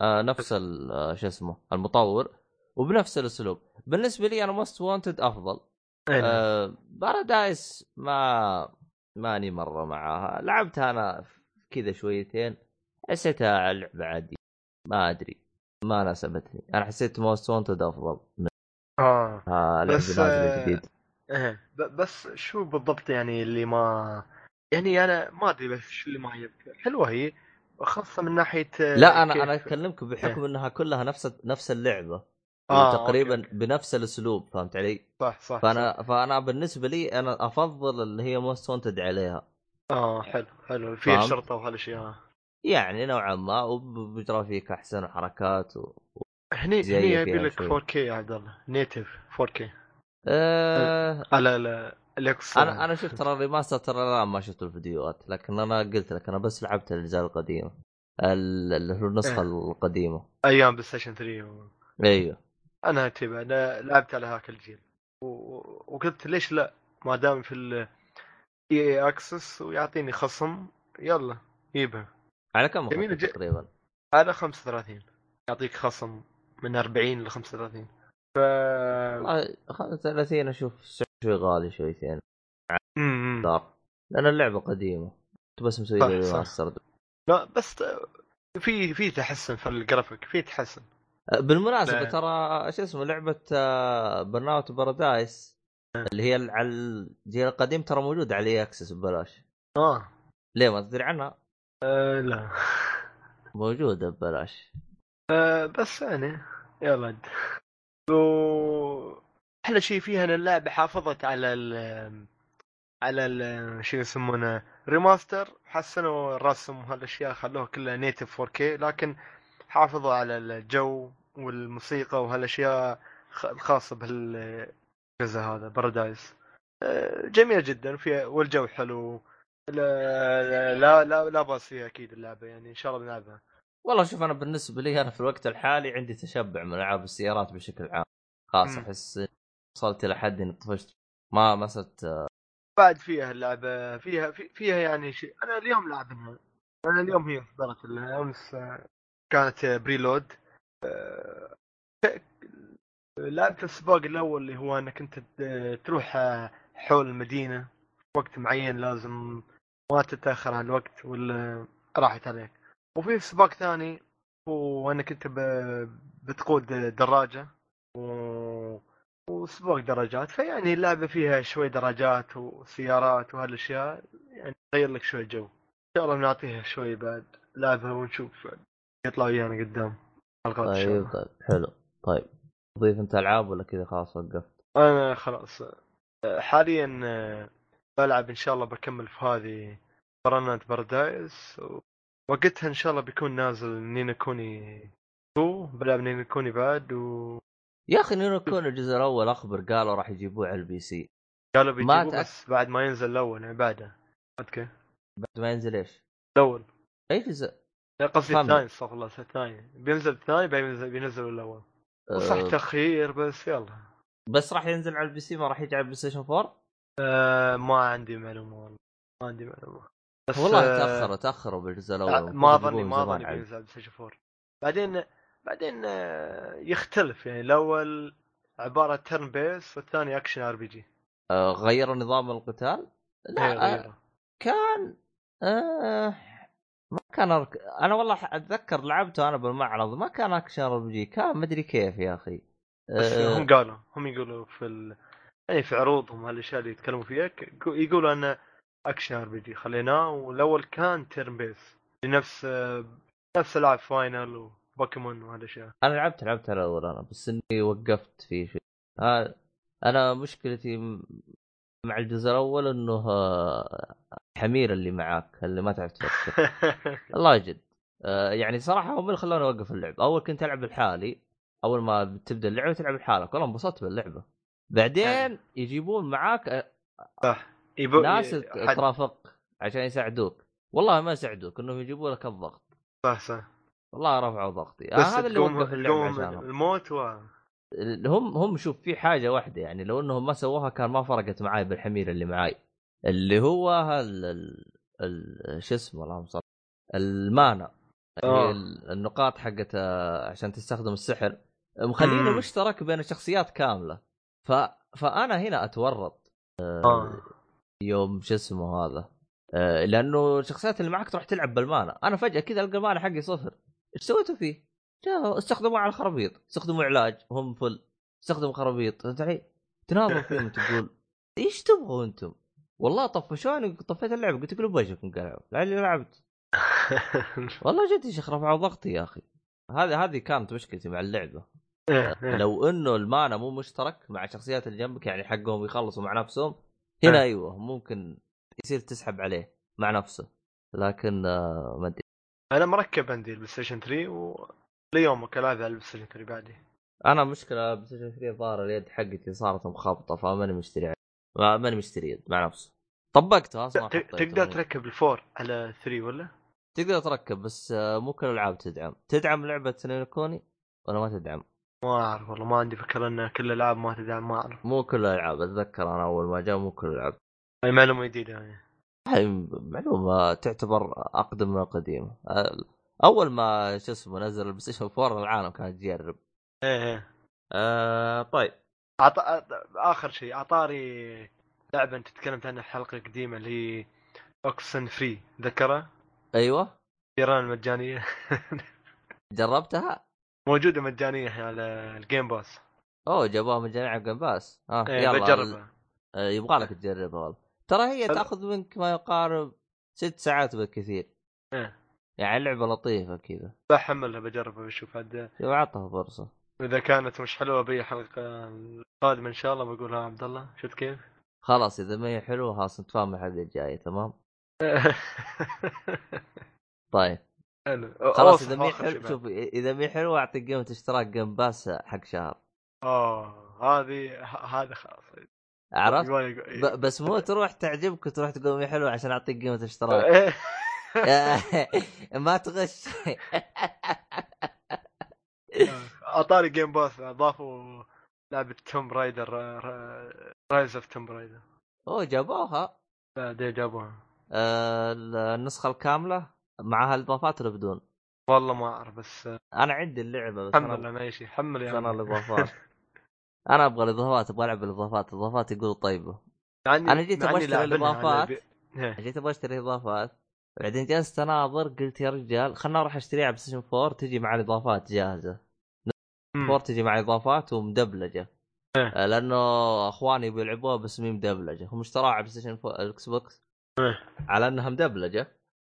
آه نفس آه، شو اسمه المطور وبنفس الأسلوب بالنسبة لي أنا Most Wanted أفضل إيه،. آه Paradise ما ماني مرة معاها. لعبتها أنا كذا شويتين حسيتها لعبة عادية. ما أدري ما ناسبتني. أنا حسيت Most Wanted أفضل من آه آه بس، آه، ب- بس شو بالضبط يعني اللي ما يعني أنا ما أدري بس شو اللي ما عجبك حلوة هي خاصة من ناحية لا أنا أنا أكلمك بحكم إنها كلها نفس نفس اللعبة. آه، تقريبا okay،. بنفس الأسلوب فهمت علي؟ صح صح فانا صح. فأنا بالنسبة لي أنا أفضل اللي هي Most Wanted عليها آه حلو حلو فيها فهمت؟ شرطة وهالاشياء يعني نوعا ما وبجرافيك أحسن وحركات و... هني هني يبي لك شوي. 4K يا عبد الله native 4K آه على ال- ال X أنا أنا شفت ترى ال remaster ترى لا ما شفت الفيديوهات لكن أنا قلت لك أنا بس لعبت الأجزاء القديمة ال- اللي هو النسخة إيه. القديمة أيام PlayStation 3 و... أيوه أنا تبع أنا لعبت على هاك الجيل. وقلت ليش لا؟ ما دام في ال EA Access ويعطيني خصم يلا جيبها على كم جميل أخذت جد. تقريبا؟ على 35 يعطيك خصم من 40 ل 35 ف والله 35 أشوف شوي غالي شويتين. دار لأن اللعبة قديمة. كنت بس مسوي. remaster لا بس في في تحسن في الجرافيك في تحسن. بالمناسبة لا. ترى شو اسمه لعبة Burnout Paradise اللي هي على الجيل القديم ترى موجودة على Access ببلاش آه, ليه ما تدري عنها؟ آه لا موجودة ببلاش آه بس يعني يلا. و أحلى شيء فيها إن اللعبة حافظت على ال على ال شو يسمونه remaster حسنوا الرسم وهالأشياء خلوها كلها native 4K لكن حافظوا على الجو والموسيقى وهالأشياء الخاصة بهالجزء هذا بارادايس آه، جميل جدا فيها والجو حلو. لا لا لا, لا بأس فيها أكيد اللعبة يعني إن شاء الله بنلعبها. والله شوف أنا بالنسبة لي أنا في الوقت الحالي عندي تشبع من ألعاب السيارات بشكل عام. خلاص. أحس وصلت إلى حد إني طفشت. ما ما صرت بعد فيها اللعبة فيها في فيها يعني شيء. أنا اليوم لعبناها أنا اليوم هي اصدرت امس آه، كانت بريلود. آه، لعبت السباق الأول اللي هو إنك أنت ت- تروح آه، حول المدينة في وقت معين لازم ما تتأخر عن الوقت ولا راحت عليك. وفي سباق ثاني هو إنك أنت ب- بتقود دراجة و... وسباق درجات. فيعني اللعبة فيها شوي درجات وسيارات وهالأشياء يعني تغير لك شوي جو. إن شاء الله بنعطيها شوي بعد لعبه ونشوف يطلع ويانا قدام حلقات طيب طيب حلو. طيب تضيف انت ألعاب ولا كذا؟ خلاص وقفت؟ أنا خلاص. حاليا بلعب إن شاء الله بكمل في هذه Burnout Paradise وقتها إن شاء الله بيكون نازل Ni no Kuni 2 بلعب Ni no Kuni بعد وقالوا يا أخي Ni no Kuni الجزء الأول أخبر قالوا راح يجيبوه على ال PC. بيجيبوا تأك- بس بعد ما ينزل الأول يعني بعده. okay. بعد ما ينزل إيش؟ الأول. أي جزء؟ لا قصدي. الثاني استغفر الله الثاني. بينزل الثاني بينزل بينزل الأول. صح أه. تأخير بس يلا. بس راح ينزل على ال PC ما راح يجي على ال PlayStation 4 آه ما عندي معلومة والله. ما عندي معلومة. بس والله آه، تأخروا تأخروا بالجزء الأول ما ظني يجيبوه ما من زمان ظني على- بينزل على PlayStation 4 بعدين بعدين آه، يختلف. يعني الأول عبارة turn-based والثاني action RPG غيروا نظام القتال؟ لا آه، غيره كان آه كان أرك... أنا والله أتذكر لعبته أنا بالمعرض ما كان action RPG كان مدري كيف يا أخي. بس آه هم قالوا هم يقولوا في ال... يعني في عروضهم هالأشياء اللي يتكلموا فيها يقولوا انه action RPG خليناه والأول كان turn-based لنفس آه، نفس العاب Final وبوكيمون وهالأشياء. أنا لعبت لعبت الأول أنا بس إني وقفت في شيء آه أنا مشكلتي مع الجزء الأول إنه آه، حمير اللي معاك اللي ما تعرف تفكر الله جد آه يعني صراحة هم اللي خلوني أوقف اللعب. أول كنت ألعب لحالي أول ما بتبدا اللعبة تلعب لحالك. والله انبسطت باللعبة. بعدين يجيبون معاك آه، صح. يبو... ناس. ترافق عشان يساعدوك. والله ما يساعدوك إنهم يجيبوا لك الضغط. صح صح. والله رفعوا ضغطي. آه هذا اللي وقف اللعب تقوم عشانهم. الموت و... هم هم شوف في حاجة واحدة يعني لو إنهم ما سووها كان ما فرقت معاي بالحمير اللي معاي اللي هو هال ال... ال... شو اسمه اللهم صل المانا آه. ال- النقاط حقت آه، عشان تستخدم السحر مخلينه. مشترك بين الشخصيات كاملة ف... فأنا هنا أتورط آه. يوم شو اسمه هذا لأنه الشخصيات اللي معك تروح تلعب بالمانا أنا فجأة كذا ألقى المانا حقي صفر إيش سويتوا فيه؟ استخدموا على الخرابيط استخدموا علاج هم فل استخدموا خرابيط فهمت علي؟ تناظر فيهم تقول إيش تبغوا أنتم؟ والله طفشوني طفيت اللعبة قلت لكم وجهكم قلعوا لعلي لعبت والله جد يا شيخ رفعوا ضغطي يا أخي هذه هذه كانت مشكلتي مع اللعبة. لو إنه المانا مو مشترك مع الشخصيات اللي جنبك يعني حقهم يخلصوا مع نفسهم هنا. أيوه ممكن يصير تسحب عليه مع نفسه لكن آه، ما أدري أنا مركب عندي ال PlayStation 3 وليومك على ال PlayStation 3 بعدي؟ أنا مشكلة PlayStation 3 الظاهر اليد حقتي صارت مخابطه فماني مشتري ما- ماني مشتري يد مع نفسه طبقته أصلا. تقدر تركب ال four على 3 ولا؟ تقدر تركب بس آه، مو كل الألعاب تدعم. تدعم لعبة Ni no Kuni ولا ما تدعم؟ ما أعرف والله ما عندي فكرة إن كل الألعاب ما تدعم ما أعرف. مو كل الألعاب أتذكر أنا أول ما جاء مو كل الألعاب. هاي معلومه جديدة يعني. هاي معلومة تعتبر أقدم من القديمه آه، أول ما شو اسمه نزل ال PlayStation 4 العالم كانت تجرب إيه إيه. آه طيب. عط... آخر شيء عطاري لعبة أنت تكلمت عنها حلقة قديمة اللي هي Oxenfree ذكرها؟ أيوه. ايران المجانية. جربتها؟ موجودة مجانية على ال Game Pass أوه جابوها من جميع Game Pass آه إيه يلا. بجربها آه، يبغى لك تجربها والله. ترى هي. تأخذ منك ما يقارب ست ساعات بالكثير. إيه. يعني لعبه لطيفة كذا بحملها بجربها بشوف عاد شوف عطها فرصة إذا كانت مش حلوة بي حلقة القادمة إن شاء الله بقولها عبد الله شفت كيف؟ خلاص إذا ما هي حلوة خلاص نتفاهم الحلقة الجاية تمام طيب حلو خلاص إذا مي حلو. شوف إذا مي حلو أعطيك قيمة اشتراك Game Pass حق شهر آه هذه هذا خلاص عرفت؟ بس مو تروح تعجبك وتروح تقول مي حلو عشان أعطيك قيمة اشتراك. ما تغش. اعطاني Game Pass أضافوا لعبة Tomb Raider Rise of Tomb Raider أوه جابوها. بعدين جابوها. آه، النسخة الكاملة معها الإضافات ولا بدون؟ والله ما أعرف بس أنا عندي اللعبة بس أنا حمل أنا اي شيء حمل يا أنا. الإضافات. أنا أبغى الإضافات أبغى ألعب الإضافات. الإضافات يقولوا طيبة. أنا جيت الإضافات. بي- إيه. جيت أبغى أشتري اضافات بعدين جلست اناظر قلت يا رجال خلنا أروح اشتريها على Station 4 تجي مع الإضافات جاهزة. مم. 4 تجي مع اضافات ومدبلجة. إيه. آه، لأنه أخواني بيلعبوها بس مي مدبلجة. هم اشتراها على PlayStation 4 ال Xbox إيه. على إنها مدبلجة.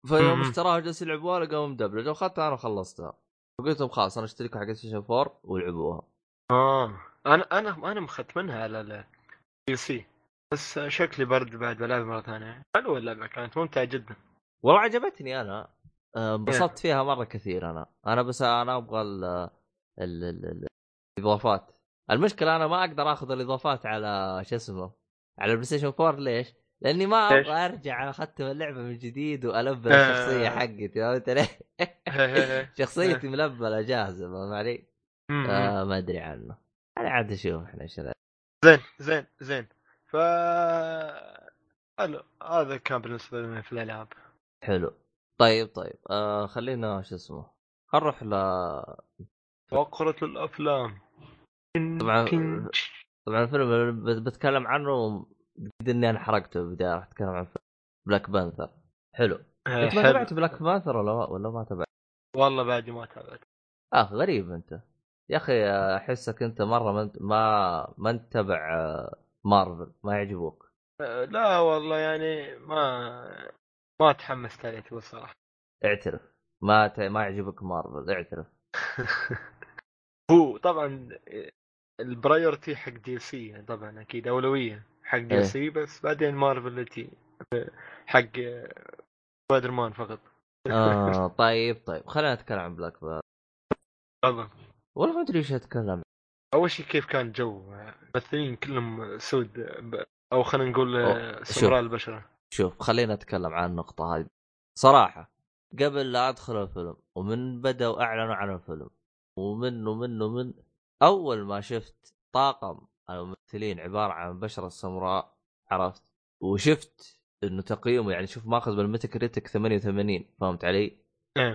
فيوم. اشتراها جالس يلعبوها لقوا مدبلجة وأخذتها أنا وخلصتها. فقلت لهم خلاص أنا اشتركوا حق Station 4 والعبوها آه. أنا أنا أنا مختمنها على ال PC بس شكلي برد بعد بلعب مرة ثانية. حلوة اللعبة كانت ممتعة جدا. والله عجبتني أنا. آه، انبسطت فيها مرة كثير أنا. أنا بس أنا أبغى ال ال ال- ال- الإضافات. المشكلة أنا ما أقدر آخذ الإضافات على شو اسمه على ال PlayStation 4 ليش؟ لأني ما؟ أبغى أرجع اختم اللعبة من جديد وألفل آه. الشخصية حقتي. فهمت علي؟ شخصيتي ملفلة جاهزة فاهم علي؟ آه ما أدري عنه. أنا عاد أشوف إحنا إيش زين زين زين. ف حلو هذا كان بالنسبة لنا في الألعاب. حلو. طيب طيب آه خلينا شو اسمه خل نروح ل فقرة الأفلام. طبعاً- طبعا الفيلم بتكلم عنه قد إني أنا حرقته البداية راح أتكلم عن Black Panther حلو. أنت ما. تابعت Black Panther ولا ولا ما تابعت؟ والله بعدي ما تابعت. آه غريب أنت. يا أخي أحسك أنت مرة ما أنت ما ما أنت تتبع آه، مارفل ما يعجبوك. لا والله يعني ما ما تحمست عليه تقول صراحة. اعترف. ما ت... ما يعجبك مارفل اعترف. هو طبعا ال priority حق DC طبعا أكيد أولوية. حق إيه. DC بس بعدين مارفل تي حق سبايدر مان فقط. آه طيب طيب. خلينا نتكلم عن Black Panther طبعا والله ما أدري إيش أتكلم أول شيء كيف كان جو؟ الممثلين كلهم سود أو خلينا نقول أوه، سمراء البشرة. شوف خلينا نتكلم عن النقطة هذه صراحة قبل لا أدخل الفيلم ومن بدأوا أعلنوا عن الفيلم ومن ومن ومن أول ما شفت طاقم الممثلين عبارة عن بشرة سمراء عرفت وشفت إنه تقييمه يعني شوف ماخذ بالميتا كريتك 88 فهمت علي؟ إيه.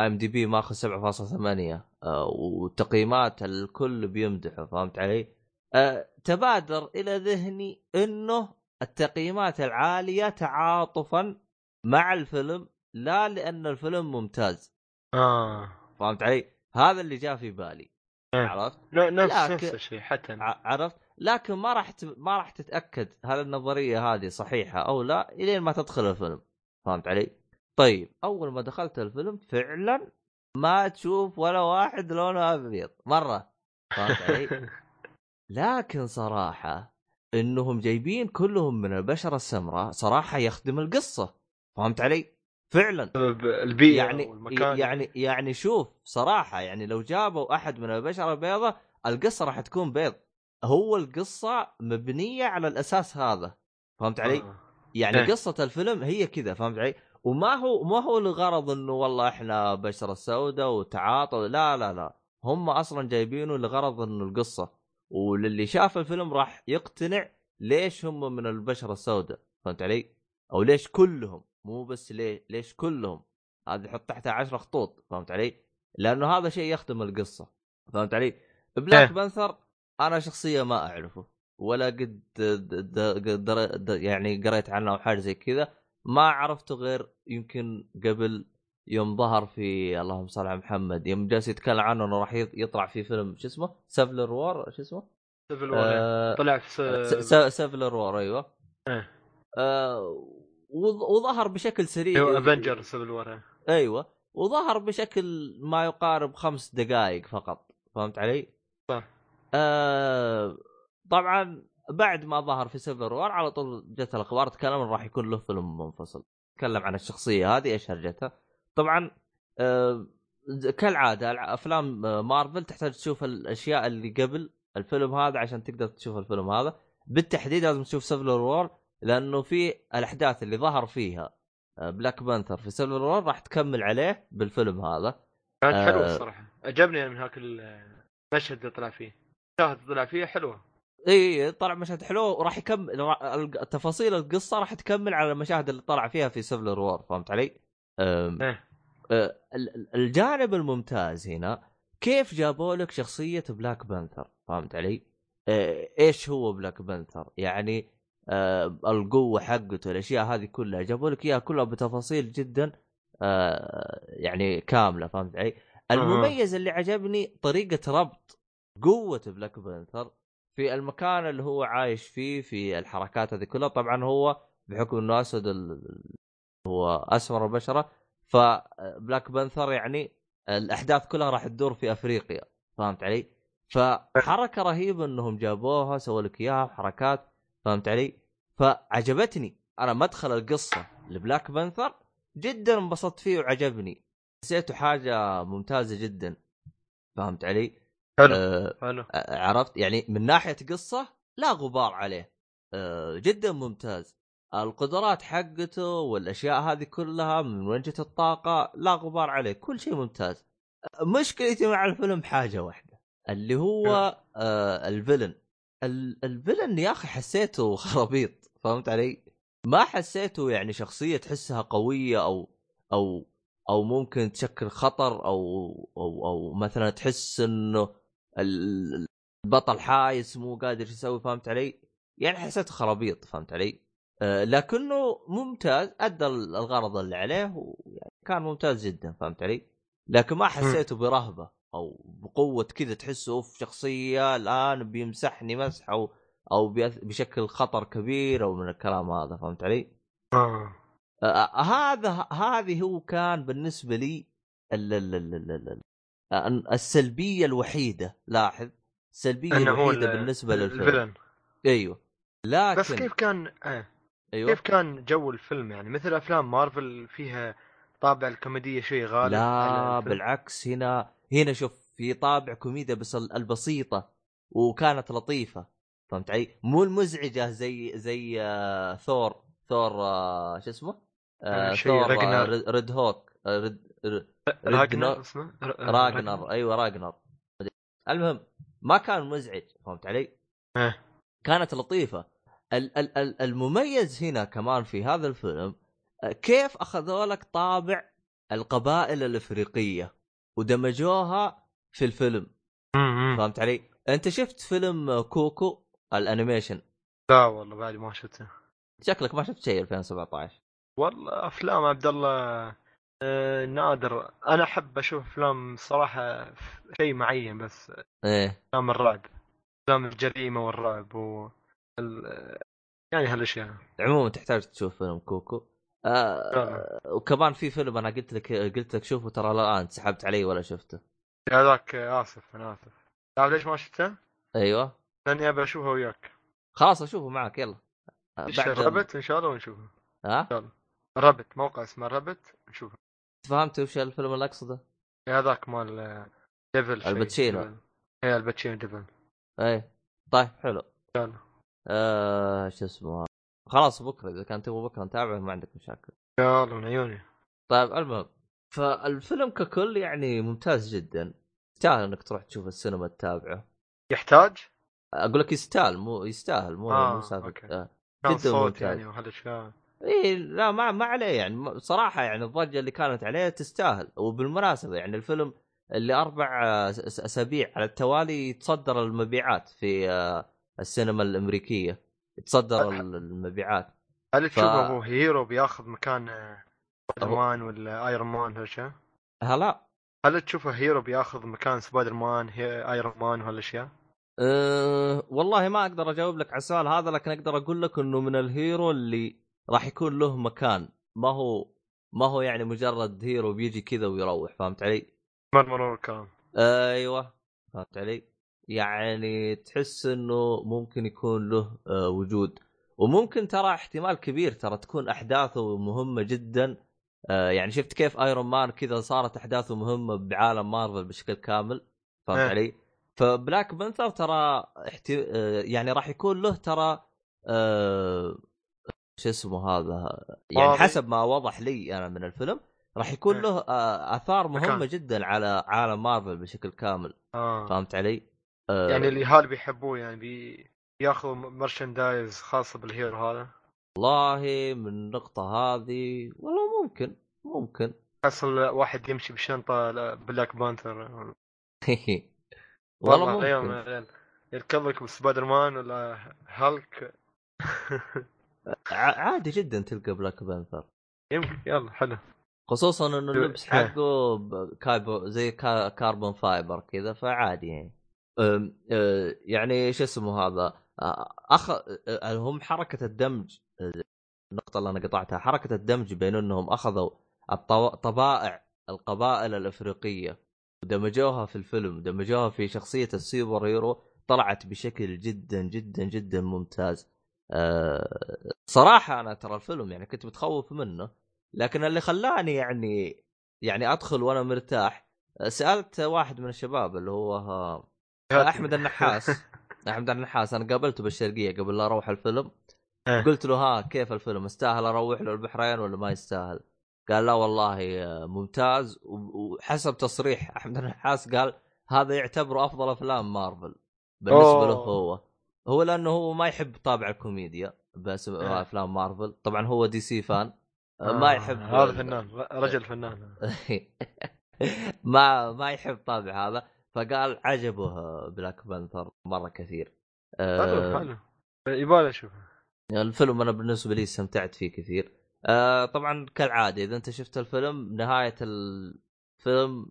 آي إم دي بي ماخذ 7.8 آه وتقييمات الكل بيمدحه فهمت علي؟ آه تبادر إلى ذهني إنه التقييمات العالية تعاطفا مع الفيلم لا لأن الفيلم ممتاز آه فهمت علي؟ هذا اللي جاء في بالي إيه. عرفت؟ ن- نفس لكن- نفس الشيء حتى عرفت؟ لكن ما راح ت... ما راح تتأكد هل النظرية هذه صحيحة أو لا إلين ما تدخل الفيلم فهمت علي؟ طيب أول ما دخلت الفيلم فعلا ما تشوف ولا واحد لونه أبيض مرة فهمت علي؟ لكن صراحة إنهم جايبين كلهم من البشرة السمراء صراحة يخدم القصة فهمت علي؟ فعلا البيئة يعني والمكان يعني يعني شوف صراحة يعني لو جابوا أحد من البشرة البيضاء القصة راح تكون بيض هو القصة مبنية على الأساس هذا فهمت علي؟ آه. يعني إيه. قصة الفيلم هي كذا فهمت علي؟ وما هو ما هو لغرض إنه والله إحنا بشرة سوداء وتعاطوا لا لا لا هم أصلا جايبينه لغرض إنه القصة وللي شاف الفيلم راح يقتنع ليش هم من البشرة السوداء فهمت علي؟ أو ليش كلهم مو بس ليه ليش كلهم هذه حط تحتها عشرة خطوط فهمت علي؟ لأنه هذا شيء يخدم القصة فهمت علي؟ Black إيه. Panther أنا شخصيا ما أعرفه ولا قد د- د- در- د- يعني قريت عنه أو حاجة زي كذا ما عرفته غير يمكن قبل يوم ظهر في اللهم صل على محمد يوم جالس يتكلم عنه إنه راح يط- يطلع في فيلم شو اسمه؟ Civil War شو اسمه؟ Civil War آه طلع في س- س- س- Civil War أيوه إيه. آه وظ- وظهر بشكل سريع أيوه Avenger Civil War أيوه وظهر بشكل ما يقارب خمس دقائق فقط فهمت علي؟ صح. آه طبعا بعد ما ظهر في Civil War على طول جت الأخبار تكلم راح يكون له فيلم منفصل تكلم عن الشخصية هذه إيش هرجتها طبعا آه، كالعادة الع- أفلام آه، مارفل تحتاج تشوف الأشياء اللي قبل الفيلم هذا عشان تقدر تشوف الفيلم هذا بالتحديد لازم تشوف Civil War لأنه في الأحداث اللي ظهر فيها آه، Black Panther في Civil War راح تكمل عليه بالفيلم هذا كانت آه. حلوة الصراحة عجبني أنا من هاك المشهد اللي طلع فيه المشاهد اللي طلع فيه حلوة إي طلع مشهد حلو وراح يكمل تفاصيل القصة راح تكمل على المشاهد اللي طلع فيها في Civil War فهمت علي؟ إيه. أه، ال- ال- الجانب الممتاز هنا كيف جابوا لك شخصية بلاك بانثر فهمت علي؟ أه، إيش هو بلاك بانثر؟ يعني أه، القوة حقته الأشياء هذه كلها جابوا لك إياها كلها بتفاصيل جدا أه، يعني كاملة فهمت علي؟ المميز اللي عجبني طريقة ربط قوة بلاك بانثر في المكان اللي هو عايش فيه في الحركات هذه كلها طبعا هو بحكم إنه اسود هو اسمر البشره فبلاك بانثر يعني الأحداث كلها راح تدور في أفريقيا فهمت علي؟ فحركة رهيبة إنهم جابوها سووا لك إياها حركات فهمت علي؟ فعجبتني أنا مدخل القصة لبلاك بانثر جدا انبسطت فيه وعجبني حسيته حاجة ممتازة جدا فهمت علي؟ حلو أه حلو عرفت يعني من ناحية قصة لا غبار عليه أه جدا ممتاز القدرات حقته والأشياء هذه كلها من جت الطاقة لا غبار عليه كل شيء ممتاز مشكلتي مع الفيلم حاجة واحدة اللي هو آه الفيلن ال- الفيلن يا أخي حسيته خرابيط فهمت علي؟ ما حسيته يعني شخصية تحسها قوية أو أو أو ممكن تشكل خطر أو أو أو مثلا تحس إنه ال- البطل حايس مو قادر يسوي فهمت علي؟ يعني حسيته خرابيط فهمت علي؟ آه لكنه ممتاز أدى الغرض اللي عليه ويعني كان ممتاز جدا فهمت علي؟ لكن ما حسيته برهبة أو بقوة كذا تحسه اوف شخصية الآن بيمسحني مسح أو أو بشكل خطر كبير أو من الكلام هذا فهمت علي؟ آه. آه، هذا هذه هو كان بالنسبة لي ال ال ال ال ال ال السلبية الوحيدة لاحظ السلبية الوحيدة ال- بالنسبة للفيلم ال villain أيوه لكن بس كيف كان آه. أيوه كيف كان جو الفيلم يعني مثل أفلام مارفل فيها طابع الكوميدية شيء غالب لا. بالعكس هنا هنا شوف في طابع كوميديا بس ال- البسيطة وكانت لطيفة فهمت علي؟ مو المزعجة زي زي آه ثور ثور آه شو اسمه؟ آه آه، ثور آه راجنروك. ريد- ريد هوك آه ريد راجنروك اسمه ر- راجنروك أيوه راجنروك المهم ما كان مزعج فهمت علي؟ إيه. كانت لطيفة المميز هنا كمان في هذا الفيلم آه، كيف أخذوا لك طابع القبائل الإفريقية ودمجوها في الفيلم. فهمت علي؟ أنت شفت فيلم كوكو ال animation؟ لا والله بعد ما شفته. شكلك ما شفت شيء 2017 والله أفلام عبد الله آه، نادر. أنا أحب أشوف أفلام صراحة شيء معين بس. إيه. أفلام الرعب. أفلام الجريمة والرعب و يعني هالأشياء. عموما تحتاج تشوف فيلم كوكو. آه فعلا. وكمان في فيلم أنا قلت لك قلت لك شوفه ترى الان سحبت علي ولا شفته. هذاك آسف أنا آسف. تعرف ليش ما شفته؟ أيوه. لأني أبي أشوفه وياك. خلاص أشوفه معك يلا. آه، بعد ربت إن شاء الله ونشوفه. ها؟ ربت موقع اسمه ربت نشوفه. فهمت وش الفيلم اللي أقصده؟ هذاك مال آه، ديفل. الباتشينو. إيه الباتشينو ديفل إيه. طيب حلو. يلا. آه شو اسمه؟ خلاص بكرة إذا كان تبغى بكرة نتابعه ما عندك مشاكل. يلا من عيوني. طيب المهم فالفيلم ككل يعني ممتاز جدا. يستاهل إنك تروح تشوف السينما تتابعه. يحتاج؟ أقول لك يستاهل مو يستاهل مو آه، مو سالفه أوكي. آه. جدا صوت ممتاز. يعني وهالاشياء اي لا ما ما عليه يعني. صراحة يعني الضجة اللي كانت عليه تستاهل. وبالمناسبة يعني الفيلم اللي أربع أسابيع على التوالي يتصدر المبيعات في آه، السينما الأمريكية يتصدر ال- المبيعات هل ف- تشوفه هو hero بياخذ مكان آه، سبايدر مان ولا ايرون مان هالاشياء؟ هلا هل تشوفه hero بياخذ مكان سبايدر مان ايرون مان وهالاشياء؟ أه والله ما أقدر أجاوب لك على السؤال هذا لكن أقدر أقول لك إنه من ال hero اللي راح يكون له مكان ما هو ما هو يعني مجرد hero بيجي كذا ويروح فهمت علي؟ مر مرور الكرام أيوه فهمت علي؟ يعني تحس إنه ممكن يكون له آه، وجود وممكن ترى احتمال كبير ترى تكون أحداثه مهمة جدا آه يعني شفت كيف ايرون مان كذا صارت أحداثه مهمة بعالم مارفل بشكل كامل فهمت إيه. علي؟ فبلاك بانثر ترى احتي... آه يعني راح يكون له ترى آه شو اسمه هذا يعني واضح. حسب ما وضح لي أنا من الفيلم راح يكون إيه. له آه آثار مهمة. جدا على عالم مارفل بشكل كامل آه فهمت علي؟ آه. يعني الاهالي بيحبوه يعني بي... بياخذوا merchandise خاصة بال hero هذا؟ والله من النقطة هذه والله ممكن ممكن. حصل واحد يمشي بشنطة لا- بلاك بانثر والله ممكن. يعني يركض لك بسبايدر مان ولا هالك عادي جدا تلقى بلاك بانثر يمكن يلا حلو. خصوصا إنه اللبس. حقه كايبو زي كا carbon fiber كذا فعادي يعني. يعني شو اسمه هذا؟ أه، أخ أه، هم حركة الدمج أه، النقطة اللي أنا قطعتها حركة الدمج بين إنهم أخذوا طبائع القبائل الأفريقية ودمجوها في الفيلم دمجوها في شخصية السوبر هيرو طلعت بشكل جدا جدا جدا ممتاز. أه، صراحة أنا ترى الفيلم يعني كنت متخوف منه لكن اللي خلاني يعني يعني أدخل وأنا مرتاح سألت واحد من الشباب اللي هو أحمد النحاس. أحمد النحاس أنا قابلته بالشرقية قبل لا أروح الفيلم. إيه. قلت له ها كيف الفيلم؟ استاهل أروح له البحرين ولا ما يستاهل؟ قال لا والله آه، ممتاز. وحسب تصريح أحمد النحاس قال هذا يعتبره أفضل أفلام مارفل. بالنسبة له. هو. هو لأنه هو ما يحب طابع الكوميديا بس إيه. أفلام مارفل. طبعا هو دي سي fan آه، ما يحب هذا fan رجل فنان. ما ما يحب طابع هذا. فقال عجبه بلاك بانثر مرة كثير. حلو آه حلو. يبغى اشوفه الفيلم أنا بالنسبة لي استمتعت فيه كثير. آه طبعا كالعادة إذا أنت شفت الفيلم نهاية الفيلم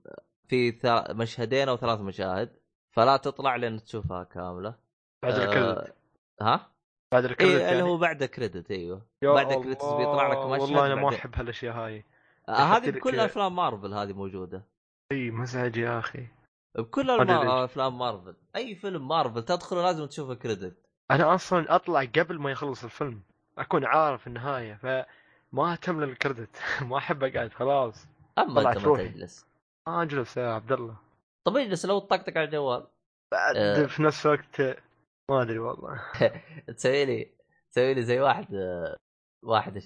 في مشهدين أو ثلاث مشاهد فلا تطلع لين تشوفها كاملة. بعد آه، الكريدت. ها؟ بعد الكريدت اي اللي يعني. هو بعد كريدت أيوه. بعد الكريدت بيطلع لك مشهد والله أنا ما أحب هالأشياء هاي. آه هذه بكل أفلام مارفل هذه موجودة. إي مزعج يا أخي. بكل. أفلام مارفل. أي فيلم مارفل تدخله لازم تشوف الكريدت أنا أصلا أطلع قبل ما يخلص الفيلم أكون عارف النهاية فما أهتم للكريدت. ما أحب أقعد خلاص. أما أنت ما. تجلس ما أجلس يا عبد الله. طب اجلس لو طقطق على الجوال. بعد آه. في نفس الوقت ما أدري والله. تسوي لي تسوي لي زي واحد آه، واحد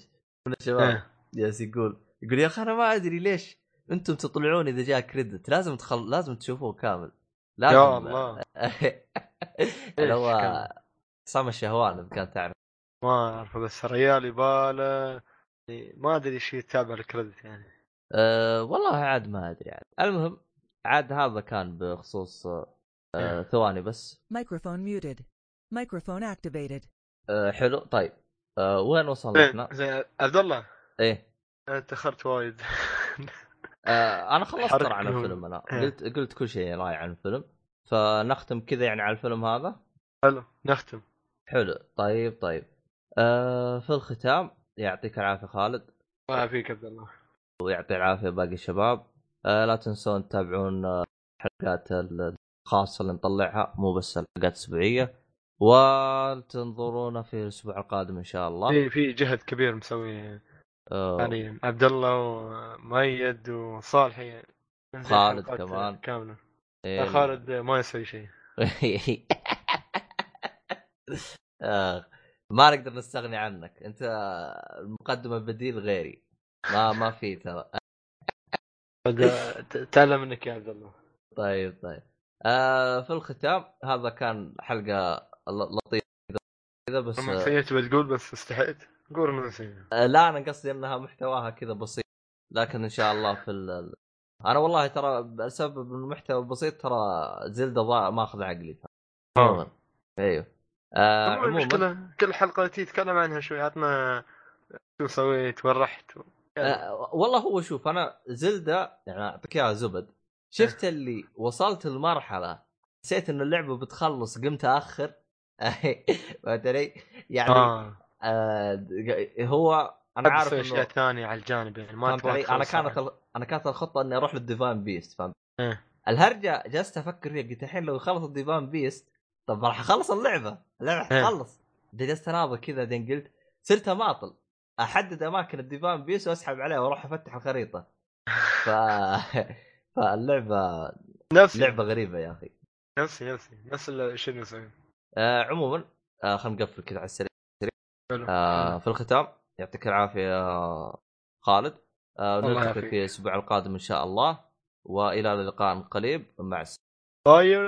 من الشباب. إيه. جالس يقول يقول يا أخي أنا ما أدري ليش أنتم تطلعون إذا جاء كريدت لازم تخل... لازم تشوفوه كامل. لازم. يا الله. اللي هو؟ عصام الشهوان إذا كان تعرف. ما اعرف بس الريال يباله. ما أدري إيش يتابع الكريدت يعني. أه والله عاد ما أدري عاد المهم عاد هذا كان بخصوص أه إيه. ثواني بس. Muted. Microphone activated. أه حلو. طيب. أه وين وصلنا؟ زين زين عبد الله. إيه. أنا تاخرت وايد. آه أنا خلصت ترى عن. الفيلم أنا. إيه. قلت قلت كل شيء راي عن الفيلم. فنختم كذا يعني على الفيلم هذا؟ حلو نختم. حلو. طيب طيب. آه في الختام يعطيك العافية خالد. الله يعافيك عبد الله. ويعطي العافية باقي الشباب. آه لا تنسون تتابعون آه، الحلقات الخاصة اللي نطلعها مو بس الحلقات الأسبوعية. وتنظرونا في الأسبوع القادم إن شاء الله. في في جهد كبير مسوي آه. يعني عبد الله ومؤيد وصالحي ننزل خالد كمان. كاملة. إيه. خالد ما يسوي شيء. آه، ما نقدر نستغني عنك. أنت المقدم البديل غيري. ما ما في ترى. تعلم منك يا عبد الله. طيب طيب. آه في الختام هذا كان حلقة لطيفة كذا بس آه نسيت بتقول بس استحيت. قول نسيت آه، لا أنا قصدي إنها محتواها كذا بسيط لكن إن شاء الله في ال... أنا والله ترى بسبب المحتوى البسيط ترى زلدة ضاع ماخذ عقلي. ترى عموما أيوه. آه عموما المشكلة كل حلقة تي تتكلم عنها شوي عطنا شو سويت وين رحت و... يعني آه والله هو شوف أنا زلدة يعني أعطيك إياها زبد. شفت اللي وصلت لمرحله نسيت انه اللعبة بتخلص قمت اخر فهمت علي؟ يعني آه. آه هو أنا عارف أسوي أشياء إنه ثانية على الجانب يعني ما أنا كانت. ال... أنا كانت الخطة إني أروح للديفان بيست فهمت؟ إيه. الهرجة جلست أفكر فيها قلت الحين لو خلص الديفان بيست طب راح أخلص اللعبة اللعبة إيه. حتخلص جلست أناظر كذا بعدين قلت صرت أماطل أحدد أماكن الديفان بيس وأسحب عليها وأروح أفتح الخريطة ف فاللعبة نفسي لعبة غريبة يا أخي نفسي نفسي نفس الشيء اللي آه عموما آه خلينا نقفل كذا على السريع. آه في الختام يعطيك العافية خالد. آه نلتقي. في الأسبوع القادم إن شاء الله وإلى اللقاء قريب مع السلامه طيب